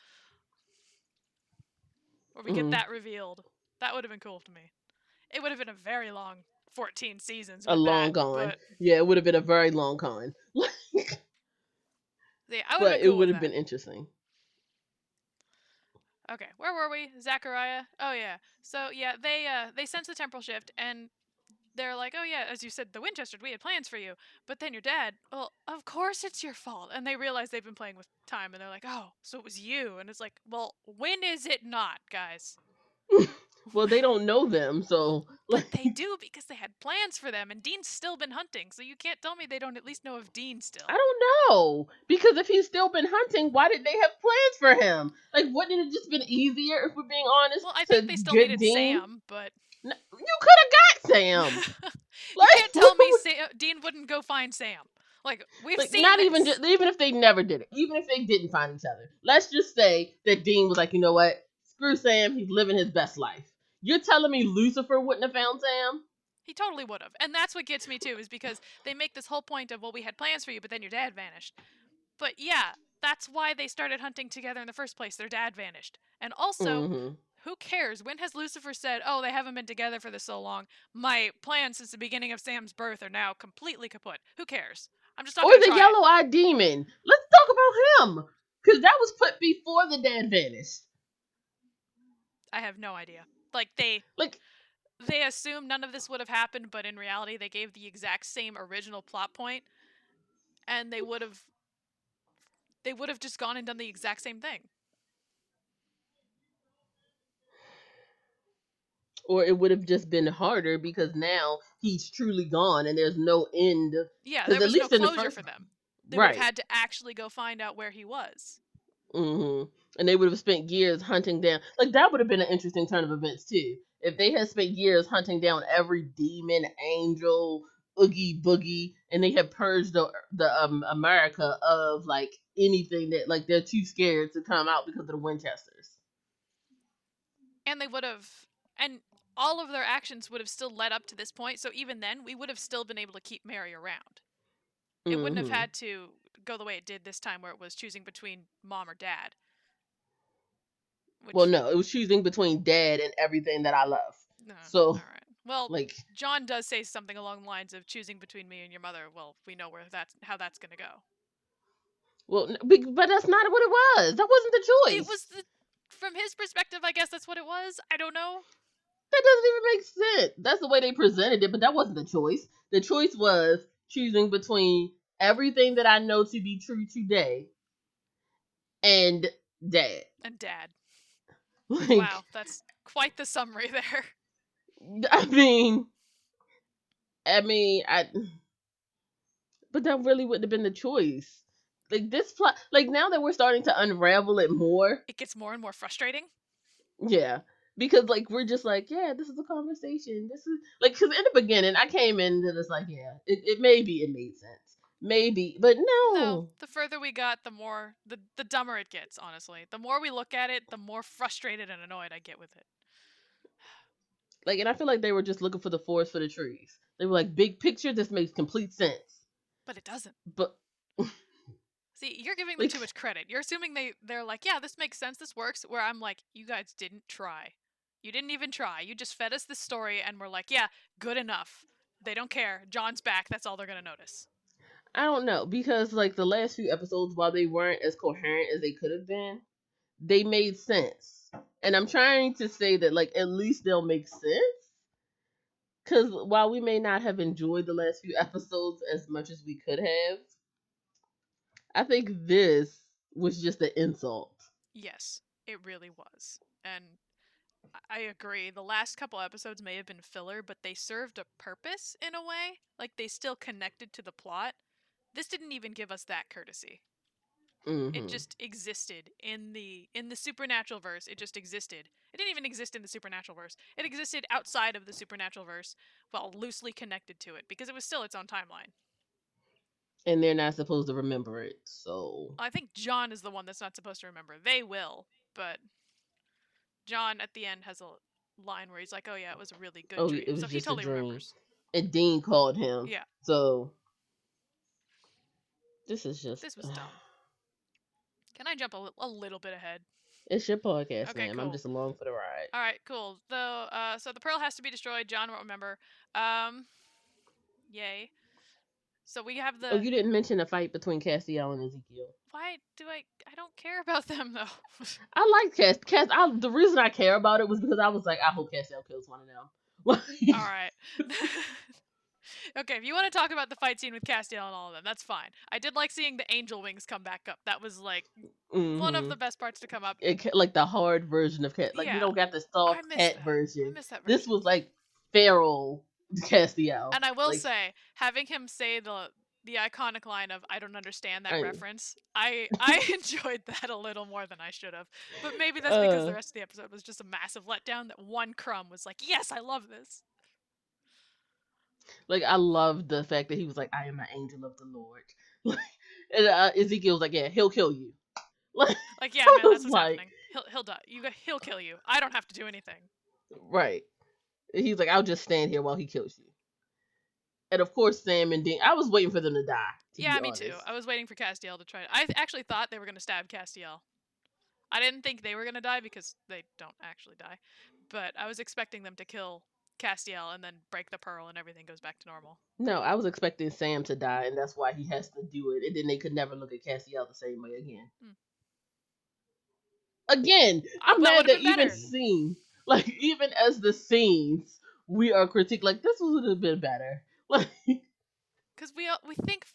Where we Mhm. get that revealed. That would have been cool to me. It would have been a very long 14 seasons. a long that, gone. But, Yeah, it would have been a very long con, *laughs* yeah, I would but have it would have been interesting. Okay, where were we? Zachariah. Oh yeah. So yeah, they uh they sense the temporal shift and they're like, "Oh yeah, as you said, the Winchester, we had plans for you." But then your dad, well, of course it's your fault. And they realize they've been playing with time and they're like, "Oh, so it was you." And it's like, "Well, when is it not, guys?" *laughs* Well, they don't know them, so *laughs* like, But they do because they had plans for them and Dean's still been hunting. So you can't tell me they don't at least know of Dean still. I don't know because if he's still been hunting, why did they have plans for him? Like, wouldn't it just been easier if we're being honest? Well, I think they still needed Dean? Sam, but No, you could have got Sam. *laughs* you Like, can't tell me *laughs* Sam, Dean wouldn't go find Sam. Like we've like seen not even just even if they never did it, even if they didn't find each other. Let's just say that Dean was like, you know what? Screw Sam. He's living his best life. You're telling me Lucifer wouldn't have found Sam? He totally would have. And that's what gets me too, is because they make this whole point of, well, we had plans for you, but then your dad vanished. But yeah, that's why they started hunting together in the first place. Their dad vanished. And also, Mhm. who cares? When has Lucifer said, oh, they haven't been together for this so long? My plans since the beginning of Sam's birth are now completely kaput. Who cares? I'm just not or the yellow-eyed demon. Let's talk about him because that was put before the dad vanished. I have no idea. Like they Like, they assume none of this would have happened, but in reality, they gave the exact same original plot point, and they would have they would have just gone and done the exact same thing. or it would have just been harder because now he's truly gone and there's no end. Yeah, there was no in the closure first- for them. They would right. have had to actually go find out where he was. hmm And they would have spent years hunting down. Like that would have been an interesting turn of events too. If they had spent years hunting down every demon, angel, oogie boogie, and they had purged the the um America of like anything that like they're too scared to come out because of the Winchesters. And they would have and all of their actions would have still led up to this point, so even then we would have still been able to keep Mary around. It wouldn't have Mhm. had to go the way it did this time where it was choosing between mom or dad. Which, Well, no, it was choosing between dad and everything that I love. no, so, right. Well, Like, John does say something along the lines of choosing between me and your mother. Well, we know where that's how that's going to go. Well, but that's not what it was. That wasn't the choice. It was the from his perspective, I guess that's what it was. I don't know. That doesn't even make sense. That's the way they presented it, but that wasn't the choice. The choice was choosing between everything that I know to be true today and dad. And dad. *laughs* Like, Wow, that's quite the summary *laughs* there. I mean, I mean, I. But that really wouldn't have been the choice. Like this plot, like now that we're starting to unravel it more, It gets more and more frustrating. yeah, because like we're just like, yeah, this is a conversation. This is like, because in the beginning, I came into this like, yeah, it, it maybe it made sense, maybe, but no, No, the further we got, the more the the dumber it gets. Honestly, the more we look at it, the more frustrated and annoyed I get with it. like, and I feel like they were just looking for the forest for the trees. They were like, big picture, this makes complete sense, But it doesn't. but *laughs* See, you're giving them Like- too much credit. You're assuming they they're like, yeah, this makes sense, this works. Where I'm like, you guys didn't try. You didn't even try. You just fed us this story, and we're like, yeah, good enough. They don't care. John's back. That's all they're gonna notice. I don't know because like the last few episodes, while they weren't as coherent as they could have been, they made sense. And I'm trying to say that like at least they'll make sense. Because while we may not have enjoyed the last few episodes as much as we could have, I think this was just an insult. Yes, it really was. And I agree. The last couple episodes may have been filler, but they served a purpose in a way. Like they still connected to the plot. This didn't even give us that courtesy. Mhm. It just existed in the in the supernatural verse. It just existed. It didn't even exist in the supernatural verse. It existed outside of the supernatural verse, well, loosely connected to it because it was still its own timeline. and they're not supposed to remember it, so I think John is the one that's not supposed to remember. They will, but John at the end has a line where he's like, "Oh yeah, it was a really good Oh, dream." it was so he just a dream. remembers. and Dean called him. Yeah. So this is just This was dumb. *sighs* Can I jump a, a little bit ahead? It's your podcast, Okay, ma'am. I'm just along for the ride. All right, cool. The uh, so the pearl has to be destroyed. John won't remember. Um, yay. So we have the. Oh, you didn't mention a fight between Castiel and Ezekiel. Why do I? I don't care about them though. *laughs* I like Cast. Cast. I, the reason I care about it was because I was like, I hope Castiel kills one of them. *laughs* all right. *laughs* okay, if you want to talk about the fight scene with Castiel and all of them, that's fine. I did like seeing the angel wings come back up. That was like one of Mhm. the best parts to come up. It, like the hard version of cat. Like Yeah. you don't got the soft cat version. miss that. This was like feral Castiel. And I will Like, say, having him say the the iconic line of "I don't understand that I- reference," I I *laughs* enjoyed that a little more than I should have. But maybe that's because Uh. the rest of the episode was just a massive letdown. That one crumb was like, "Yes, I love this." Like I love the fact that he was like, I am an angel of the Lord. *laughs* Like, and uh, Ezekiel was like, Yeah, he'll kill you. *laughs* Like, Like, yeah, man, that's what's like- happening. He'll he'll die. You he'll kill you. I don't have to do anything. right. And He's like, I'll just stand here while he kills you. And of course, Sam and Dean. I was waiting for them to die. to yeah, me too. I was waiting for Castiel to try. I actually thought they were gonna stab Castiel. I didn't think they were gonna die because they don't actually die, but I was expecting them to kill Castiel and then break the pearl and everything goes back to normal. No, I was expecting Sam to die, and that's why he has to do it. And then they could never look at Castiel the same way again. Hmm. Again, I'm that mad that even better. scene, *laughs* like even as the scenes, we are critiqued. Like this would have been better. *laughs* Like because we we think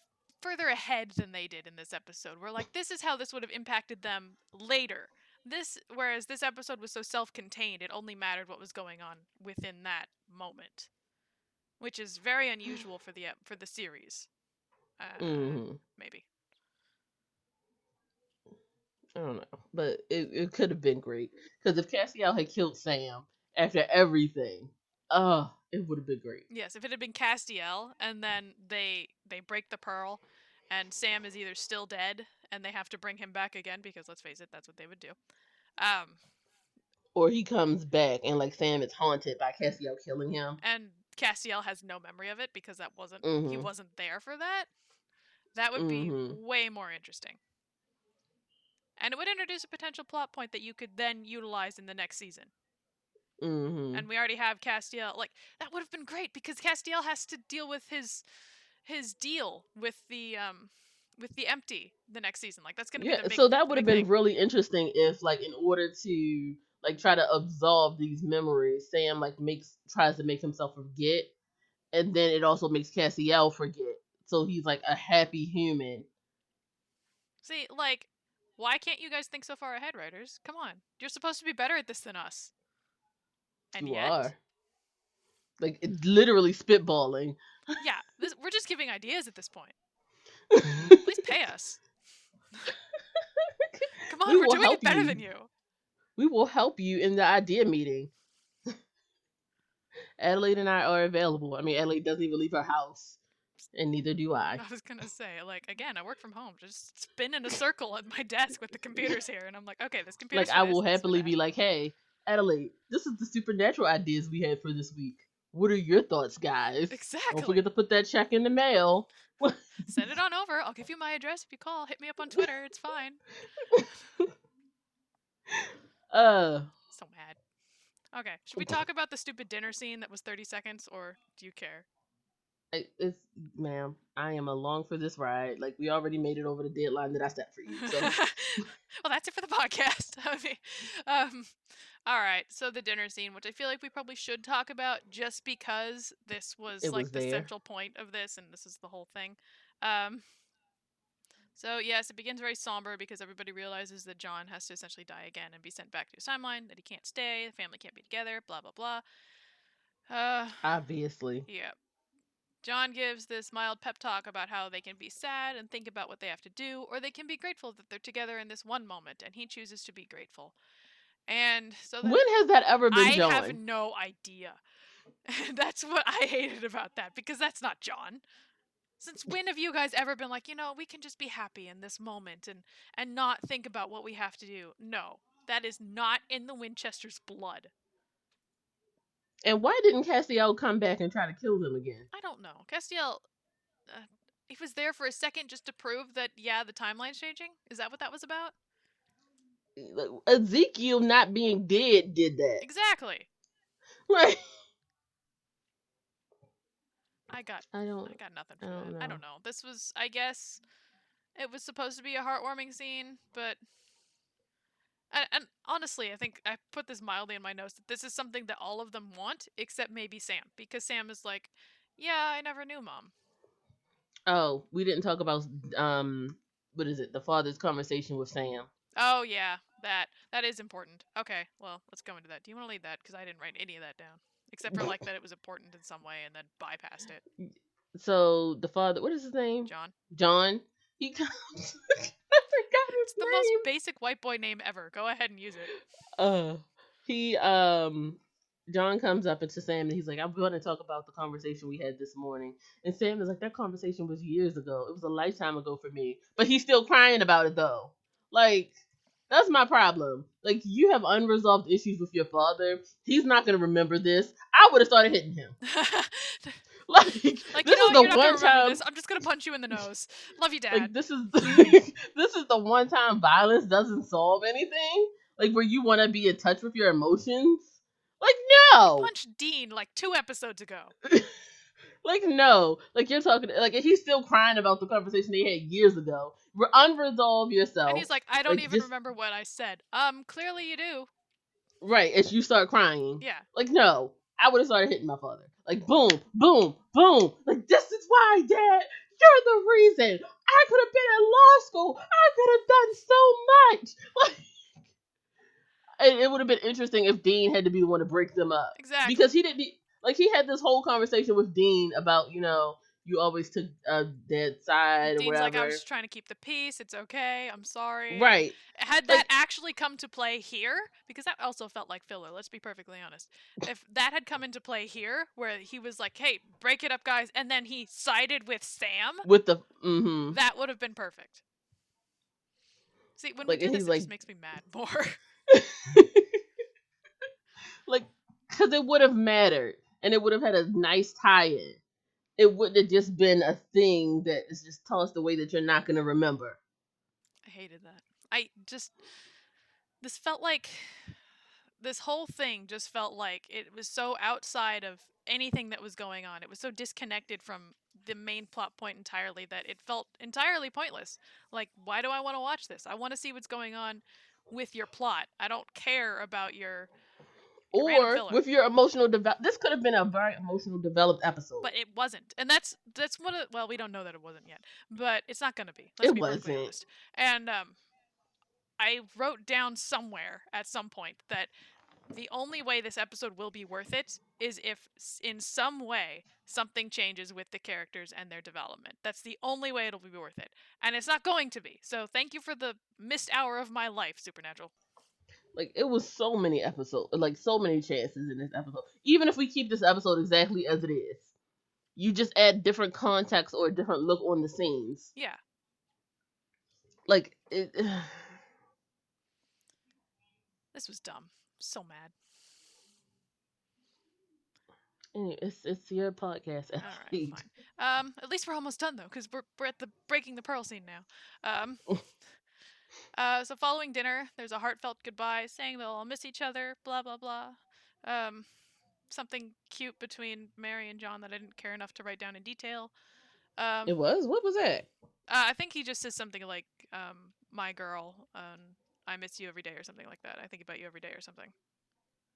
further ahead than they did in this episode. We're like, this is how this would have impacted them later. This, whereas this episode was so self-contained, it only mattered what was going on within that moment, which is very unusual *sighs* for the for the series. Uh, mhm. Maybe. I don't know, but it, it could have been great because if Castiel had killed Sam after everything, oh, it would have been great. Yes, if it had been Castiel and then they they break the pearl and Sam is either still dead and they have to bring him back again because let's face it, that's what they would do. Um Or he comes back and like Sam is haunted by Castiel killing him. and Castiel has no memory of it because that wasn't he Mhm. wasn't there for that. That would be Mhm. way more interesting. And it would introduce a potential plot point that you could then utilize in the next season. hmm and we already have Castiel. Like that would have been great because Castiel has to deal with his his deal with the um with the empty the next season. Like that's gonna be Yeah, the big so that would have been thing. really interesting if, like, in order to like try to absolve these memories, Sam like makes tries to make himself forget, and then it also makes Castiel forget. So he's like a happy human. See, like, why can't you guys think so far ahead, writers? Come on, you're supposed to be better at this than us. And you yet, are like it's literally spitballing. Yeah, this, we're just giving ideas at this point. *laughs* Please pay us. *laughs* Come on, We are doing it better you. than you. we will help you in the idea meeting. *laughs* Adelaide and I are available. I mean, Adelaide doesn't even leave her house, and neither do I. I was gonna say, like, again, I work from home. Just spin in a circle at my desk with the computers here, and I'm like, okay, this computer. Like, I will happily be like, hey, Adelaide, this is the supernatural ideas we had for this week. What are your thoughts, guys? exactly. Don't forget to put that check in the mail. Send it on over. I'll give you my address if you call. Hit me up on Twitter. It's fine. *laughs* Uh, So mad. Okay, should we *laughs* talk about the stupid dinner scene that was 30 seconds, or do you care? It's ma'am, I am along for this ride. Like we already made it over the deadline that I set for you. So *laughs* well, that's it for the podcast. *laughs* I mean, um, all right. So the dinner scene, which I feel like we probably should talk about, just because this was It like was the there. central point of this, and this is the whole thing. Um, so yes, it begins very somber because everybody realizes that John has to essentially die again and be sent back to his timeline. That he can't stay, the family can't be together. Blah blah blah. Uh, obviously, yeah. John gives this mild pep talk about how they can be sad and think about what they have to do, or they can be grateful that they're together in this one moment, and he chooses to be grateful. And so when has that ever been I John? have no idea. *laughs* that's what I hated about that, because that's not John. Since when have you guys ever been like, you know, we can just be happy in this moment and and not think about what we have to do? No, that is not in the Winchester's blood. And why didn't Castiel come back and try to kill them again? I don't know. Castiel, uh, he was there for a second just to prove that, yeah, the timeline's changing? Is that what that was about? Ezekiel not being dead did that. Exactly. Like I got I don't. I got nothing for I don't that. I don't know. This was, I guess, it was supposed to be a heartwarming scene, but. And, and honestly, I think I put this mildly in my notes that this is something that all of them want, except maybe Sam, because Sam is like, "Yeah, I never knew mom." Oh, we didn't talk about um. What is it? The father's conversation with Sam. Oh yeah, that that is important. Okay, well, let's go into that. Do you want to lead that? Because I didn't write any of that down, except for like that it was important in some way, and then bypassed it. So the father, what is his name? John, John. He *laughs* comes. I forgot his it's the name. most basic white boy name ever. Go ahead and use it. uh he um John comes up into Sam and he's like, I'm going to talk about the conversation we had this morning. And Sam is like, that conversation was years ago. It was a lifetime ago for me. But he's still crying about it though. Like, that's my problem. Like, you have unresolved issues with your father. He's not going to remember this. I would have started hitting him. *laughs* *laughs* Like, *laughs* like this is the you're not gonna one time. this. I'm just gonna punch you in the nose. Love you, Dad. Like this is *laughs* this is the one time violence doesn't solve anything. Like where you want to be in touch with your emotions. Like no, Punched Dean like two episodes ago. like no, like you're talking. Like he's still crying about the conversation they had years ago. Re- unresolve yourself, And he's like, I don't like, even just- remember what I said. Um, clearly you do. right? As you start crying, Yeah. like no, I would have started hitting my father. Like boom, boom, boom. Like this is why, Dad, you're the reason. I could have been in law school. I could have done so much. *laughs* Like, and it would have been interesting if Dean had to be the one to break them up Exactly. because he didn't. Like he had this whole conversation with Dean about you know you always took uh, Dad's side or Dean's like, I was just trying to keep the peace. It's okay. I'm sorry. right. Had Like- that actually come to play here, because that also felt like filler, let's be perfectly honest. If that had come into play here, where he was like, hey, break it up, guys, and then he sided with Sam, With the mm-hmm. that would have been perfect. See, when Like, we do this, it like- just makes me mad more. *laughs* like because it would have mattered and it would have had a nice tie-in it wouldn't have just been a thing that is just tossed away that you're not going to remember I hated that. I just this felt like this whole thing just felt like it was so outside of anything that was going on. It was so disconnected from the main plot point entirely that it felt entirely pointless. Like, why do I want to watch this? I want to see what's going on with your plot. I don't care about your Or with your emotional develop. This could have been a very emotional developed episode. but it wasn't and that's that's what it, well we don't know that it wasn't yet but it's not going to be let's It be wasn't. honest and um i wrote down somewhere at some point that the only way this episode will be worth it is if in some way something changes with the characters and their development that's the only way it'll be worth it and it's not going to be so thank you for the missed hour of my life supernatural like it was so many episodes, like so many chances in this episode. Even if we keep this episode exactly as it is, you just add different context or a different look on the scenes. yeah Like it. *sighs* this was dumb so mad Anyway, it's it's your podcast. All right, fine. Um, at least we're almost done though, because we're we're at the breaking the pearl scene now. Um, *laughs* uh, so following dinner, there's a heartfelt goodbye, saying they'll all miss each other. Blah blah blah. Um, something cute between Mary and John that I didn't care enough to write down in detail. Um, It was. What was that? uh, I think he just says something like, um, "My girl," um, "I miss you every day" or something like that. I think about you every day or something.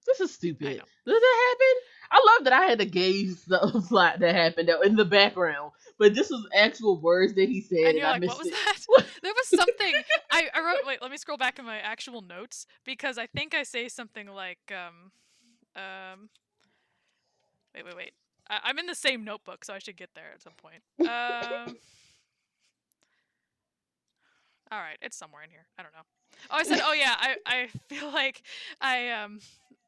This is stupid. Does that happen? I love that I had to gauge the *laughs* plot that happened in the background, but this was actual words that he said, and and, you're I like, what was it. that? *laughs* There was something I, I wrote. Wait, let me scroll back in my actual notes because I think I say something like, um, um, wait, wait, wait. I, I'm in the same notebook, so I should get there at some point. Um, all right, it's somewhere in here. I don't know. Oh, I said, oh yeah, I, I feel *laughs* like I um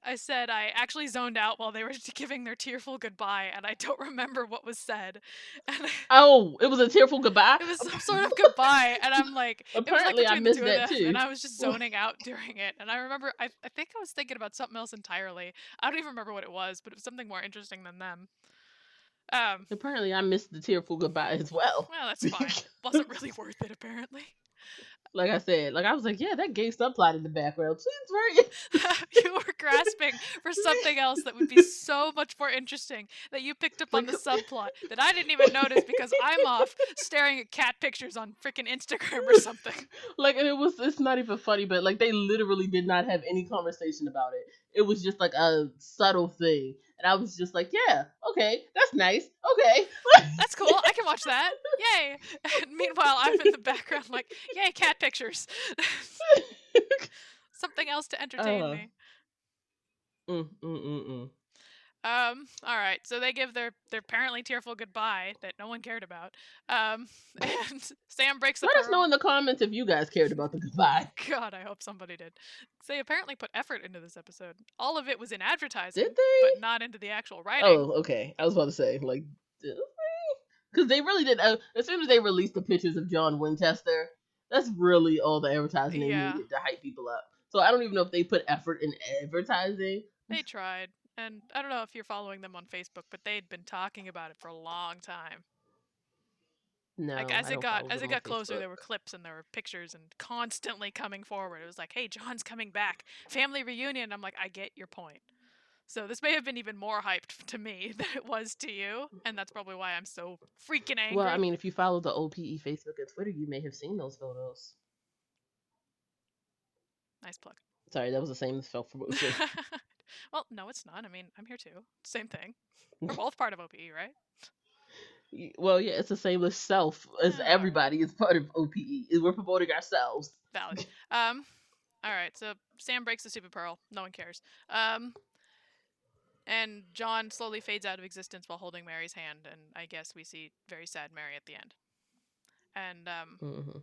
I said I actually zoned out while they were *laughs* giving their tearful goodbye, and I don't remember what was said. *laughs* And Oh, it was a tearful goodbye. it was some sort of *laughs* goodbye, and I'm like, Apparently, I like between missed that them, too. and I was just zoning out during it. And I remember, I, I think I was thinking about something else entirely. I don't even remember what it was, but it was something more interesting than them. Um, Apparently, I missed the tearful goodbye as well. well, that's fine. Wasn't really worth it, apparently. Like I said, like I was like, yeah, that gay subplot in the background seems very. *laughs* you were grasping for something else that would be so much more interesting that you picked up on the subplot that I didn't even notice because I'm off staring at cat pictures on freaking Instagram or something. *laughs* like and it was it's not even funny but like they literally did not have any conversation about it it was just like a subtle thing and i was just like yeah okay that's nice okay *laughs* That's cool. I can watch that. Yay. And meanwhile, I'm in the background like, yay, cat pictures. *laughs* Something else to entertain Uh. me. mm, mm, mm, mm. Um, all right. So they give their their apparently tearful goodbye that no one cared about. Um, *laughs* and Sam breaks the let us know in the comments if you guys cared about the goodbye *laughs* God, I hope somebody did. They apparently put effort into this episode. All of it was in advertising, did they but not into the actual writing. oh okay i was about to say like because they really did uh, as soon as they released the pictures of john winchester that's really all the advertising they Yeah. needed to hype people up so i don't even know if they put effort in advertising They tried. And I don't know if you're following them on Facebook, but they'd been talking about it for a long time. no like as it got as it got closer, Facebook. there were clips and there were pictures and constantly coming forward. It was like, "Hey, John's coming back, family reunion." I'm like, I get your point. So this may have been even more hyped to me *laughs* than it was to you, and that's probably why I'm so freaking angry. Well, I mean, if you follow the OPE Facebook and Twitter, you may have seen those photos. nice plug. Sorry, that was the same as promotion. *laughs* well, no, it's not. I mean, I'm here too. Same thing. We're *laughs* both part of OPE, right? well, yeah, it's the same as self as Yeah. everybody is part of OPE. We're promoting ourselves. Valid. *laughs* Um, all right. So Sam breaks the stupid pearl. No one cares. Um, and John slowly fades out of existence while holding Mary's hand, and I guess we see very sad Mary at the end. And um, hmm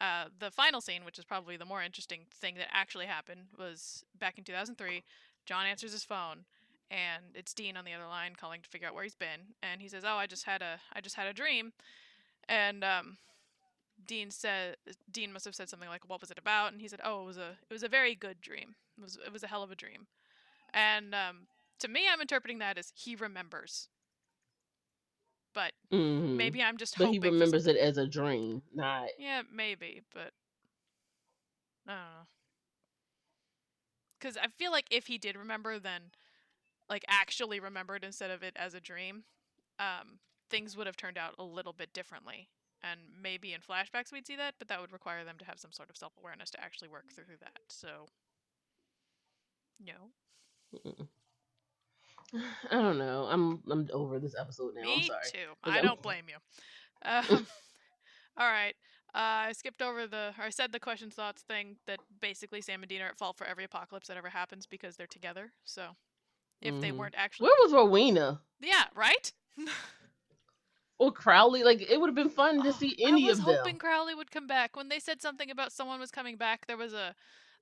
uh, the final scene, which is probably the more interesting thing that actually happened, was back in 2003. John answers his phone, and it's Dean on the other line calling to figure out where he's been. And he says, "Oh, I just had a, I just had a dream," and um, Dean said, Dean must have said something like, "What was it about?" And he said, "Oh, it was a, it was a very good dream. It was, it was a hell of a dream." And um, to me, I'm interpreting that as he remembers. But hmm maybe I'm just But he remembers it as a dream, not. Yeah, maybe, but I don't know. Because I feel like if he did remember, then like actually remembered instead of it as a dream, um, things would have turned out a little bit differently. And maybe in flashbacks we'd see that, but that would require them to have some sort of self awareness to actually work through that. So, no. *sighs* I don't know. I'm I'm over this episode now. I'm Me sorry. too. I I'm- don't *laughs* blame you. Um, *laughs* all right. Uh, I skipped over the, or I said the questions, thoughts thing that basically Sam and Dean are at fault for every apocalypse that ever happens because they're together. So if they Mhm. weren't actually, Where was Rowena yeah, right. *laughs* or Crowley? Like it would have been fun to Oh, see any of them. I was of them. hoping Crowley would come back. When they said something about someone was coming back, there was a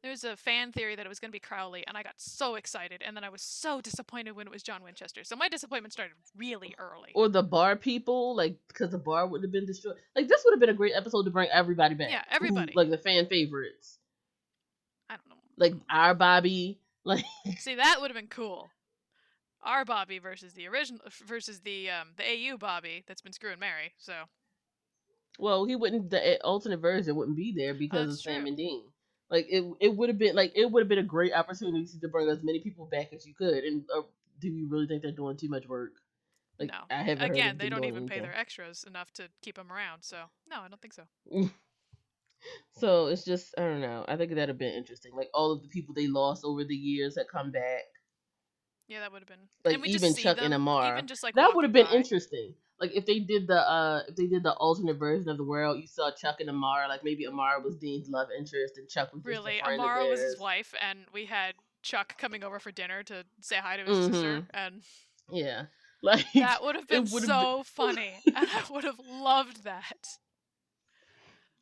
there was a fan theory that it was going to be Crowley, and I got so excited, and then I was so disappointed when it was John Winchester. So my disappointment started really early. Or the bar people, like because the bar would have been destroyed. Like this would have been a great episode to bring everybody back. Yeah, who- everybody. like the fan favorites, I don't know. like our Bobby. *laughs* Like See, that would have been cool. Our Bobby versus the original versus the um the AU Bobby that's been screwing Mary. So Well, he wouldn't. The uh, alternate version wouldn't be there because of that's Sam true. and Dean. Like it, it would have been like it would have been a great opportunity to bring as many people back as you could. And uh, do you really think they're doing too much work? Like no. I haven't Again, they don't even pay their extras enough to keep them around. So no, I don't think so. *laughs* So it's just I don't know. I think that'd have been interesting. Like all of the people they lost over the years that come back. Yeah, that would have been. Like, and we even Chuck and them, Amara. Even just like that would have been by. interesting. Like if they did the uh if they did the alternate version of the world, you saw Chuck and Amara. Like maybe Amara was Dean's love interest and Chuck was Really, Amara was his wife, and we had Chuck coming over for dinner to say hi to his sister, Mhm. and Yeah, *laughs* like that would have been so funny, *laughs* and I would have loved that.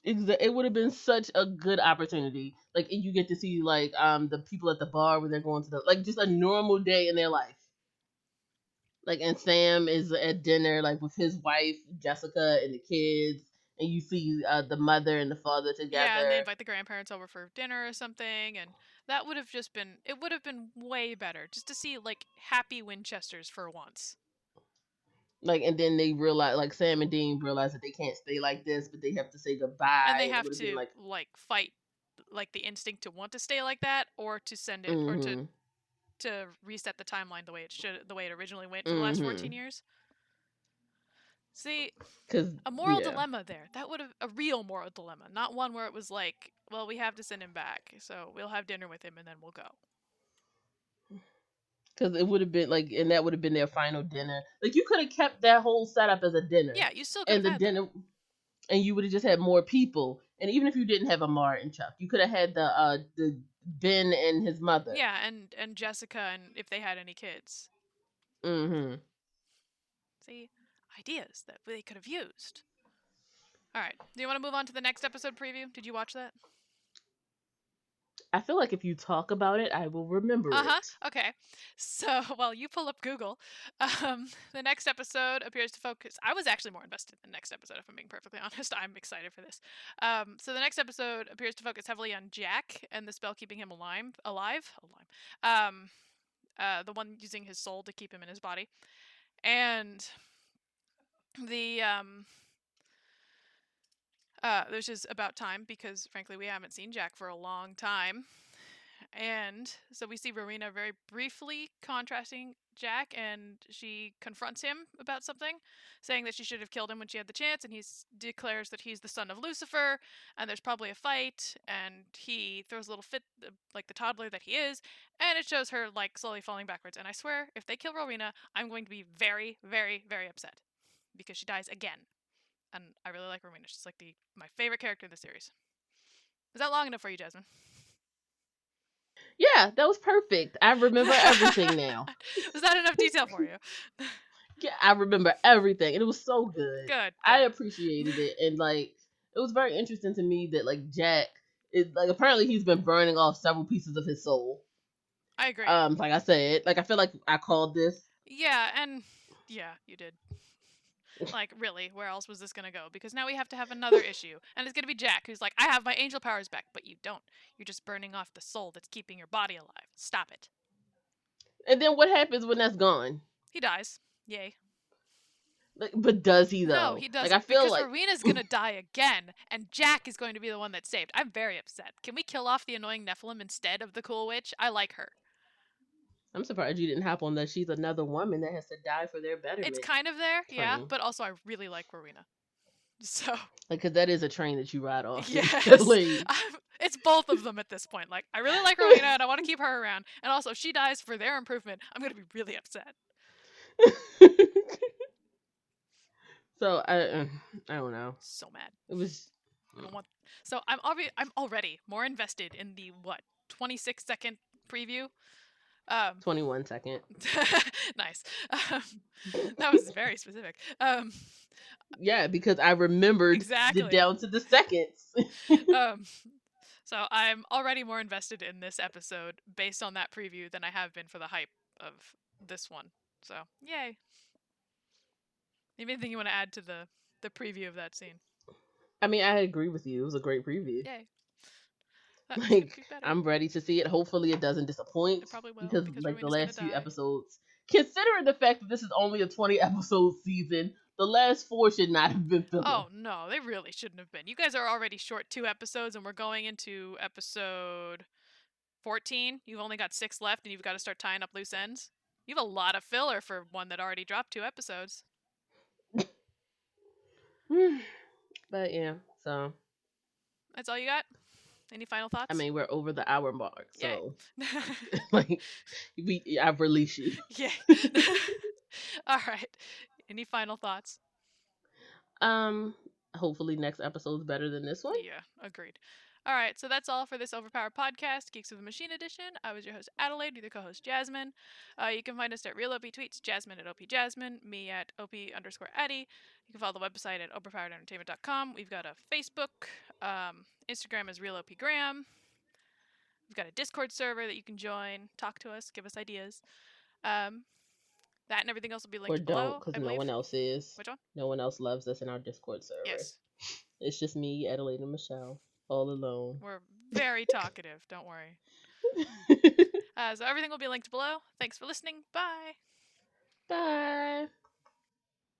exa- it would have been such a good opportunity. Like you get to see like um the people at the bar when they're going to the like just a normal day in their life. Like and Sam is at dinner like with his wife Jessica and the kids, and you see uh, the mother and the father together. Yeah, and they invite the grandparents over for dinner or something, and that would have just been it would have been way better just to see like happy Winchesters for once. like and then they realize like Sam and Dean realize that they can't stay like this, but they have to say goodbye. and they have to like, like fight like the instinct to want to stay like that or to send it or to mhm. To reset the timeline the way it should the way it originally went for the last 14 Mhm. years. See, a moral yeah. dilemma there. That would have a real moral dilemma, not one where it was like, well, we have to send him back, so we'll have dinner with him and then we'll go. Because it would have been like, and that would have been their final dinner. Like you could have kept that whole setup as a dinner. Yeah, you still could And the had that. dinner, and you would have just had more people. And even if you didn't have Amar and Chuck, you could have had the uh the Ben and his mother. Yeah, and and Jessica and if they had any kids. Mm-hmm. See, ideas that they could have used. All right. Do you want to move on to the next episode preview? Did you watch that? I feel like if you talk about it, I will remember Uh huh. it. Okay. So *laughs* while you pull up Google, um, *laughs* the next episode appears to focus. I was actually more invested in the next episode, if I'm being perfectly *laughs* honest. I'm excited for this. Um, so the next episode appears to focus heavily on Jack and the spell keeping him alive. Alive. Alive. Um, uh, the one using his soul to keep him in his body, and the um. Uh, this is about time because, frankly, we haven't seen Jack for a long time. And so we see Rowena very briefly contrasting Jack, and she confronts him about something, saying that she should have killed him when she had the chance, and he declares that he's the son of Lucifer, and there's probably a fight, and he throws a little fit, uh, like the toddler that he is, and it shows her, like, slowly falling backwards. And I swear, if they kill Rowena, I'm going to be very, very, very upset, because she dies again. And I really like Rowena. She's, like, the my favorite character in the series. Is that long enough for you, Jasmine? Yeah, that was perfect. I remember everything *laughs* now. Was that enough detail for you? *laughs* Yeah, I remember everything, and it was so good. Good. I appreciated it, and like it was very interesting to me that like Jack is like apparently he's been burning off several pieces of his soul. I agree. Um, like I said, like I feel like I called this. yeah, and yeah, you did. Like, really, where else was this gonna go? Because now we have to have another issue, and it's gonna be Jack, who's like, "I have my angel powers back," but you don't. You're just burning off the soul that's keeping your body alive. Stop it. And then what happens when that's gone? He dies. Yay. Like, but does he though? No, he doesn't. Like I feel because like Rowena's gonna *laughs* die again, and Jack is going to be the one that's saved. I'm very upset. Can we kill off the annoying Nephilim instead of the cool witch? I like her. I'm surprised you didn't hop on that. She's another woman that has to die for their betterment. It's kind of there, yeah, but also I really like Rowena. *laughs* So like, cause that is a train that you ride *laughs* off. *laughs* yes, it's both of them at this point. Like I really like Rowena and I want to keep her around, and also if she dies for their improvement, I'm gonna be really upset. so I, uh, I don't know. So mad. It was I don't want. So I'm already I'm already more invested in the what 26 second preview. Um, 21 second. *laughs* nice. Um, that was very specific. Um, Yeah, because I remembered Exactly. the down to the seconds. *laughs* um, so I'm already more invested in this episode based on that preview than I have been for the hype of this one. So yay! Anything you want to add to the the preview of that scene? I mean, I agree with you. It was a great preview. Yay! *laughs* Like. I'm ready to see it. Hopefully, it doesn't disappoint. It probably will because, because like the last few die. episodes, considering the fact that this is only a 20 episode season, the last four should not have been filler. Oh no, they really shouldn't have been. You guys are already short two episodes, and we're going into episode fourteen. You've only got six left, and you've got to start tying up loose ends. You have a lot of filler for one that already dropped two episodes. *laughs* but yeah, so That's all you got. Any final thoughts? I mean, we're over the hour mark, so *laughs* *laughs* like, we I've released you. *laughs* yeah. all right. Any final thoughts? Um, hopefully next episode's better than this one. Yeah, agreed. All right, so that's all for this Overpowered podcast, Geeks of the Machine edition. I was your host Adelaide, with your co-host Jasmine. Uh, you can find us at Real OP Tweets, Jasmine at OP Jasmine, me at OP underscore Addy. You can follow the website at overpoweredentertainment.com. We've got a Facebook, um, Instagram is Real OP Graham. We've got a Discord server that you can join, talk to us, give us ideas. Um, that and everything else will be linked Or below. don't, because no one else is. Which one? No one else loves us in our Discord server. Yes, It's just me, Adelaide, and Michelle, all alone. we're very *laughs* talkative. Don't worry. *laughs* Uh, so everything will be linked below. Thanks for listening. Bye. Bye.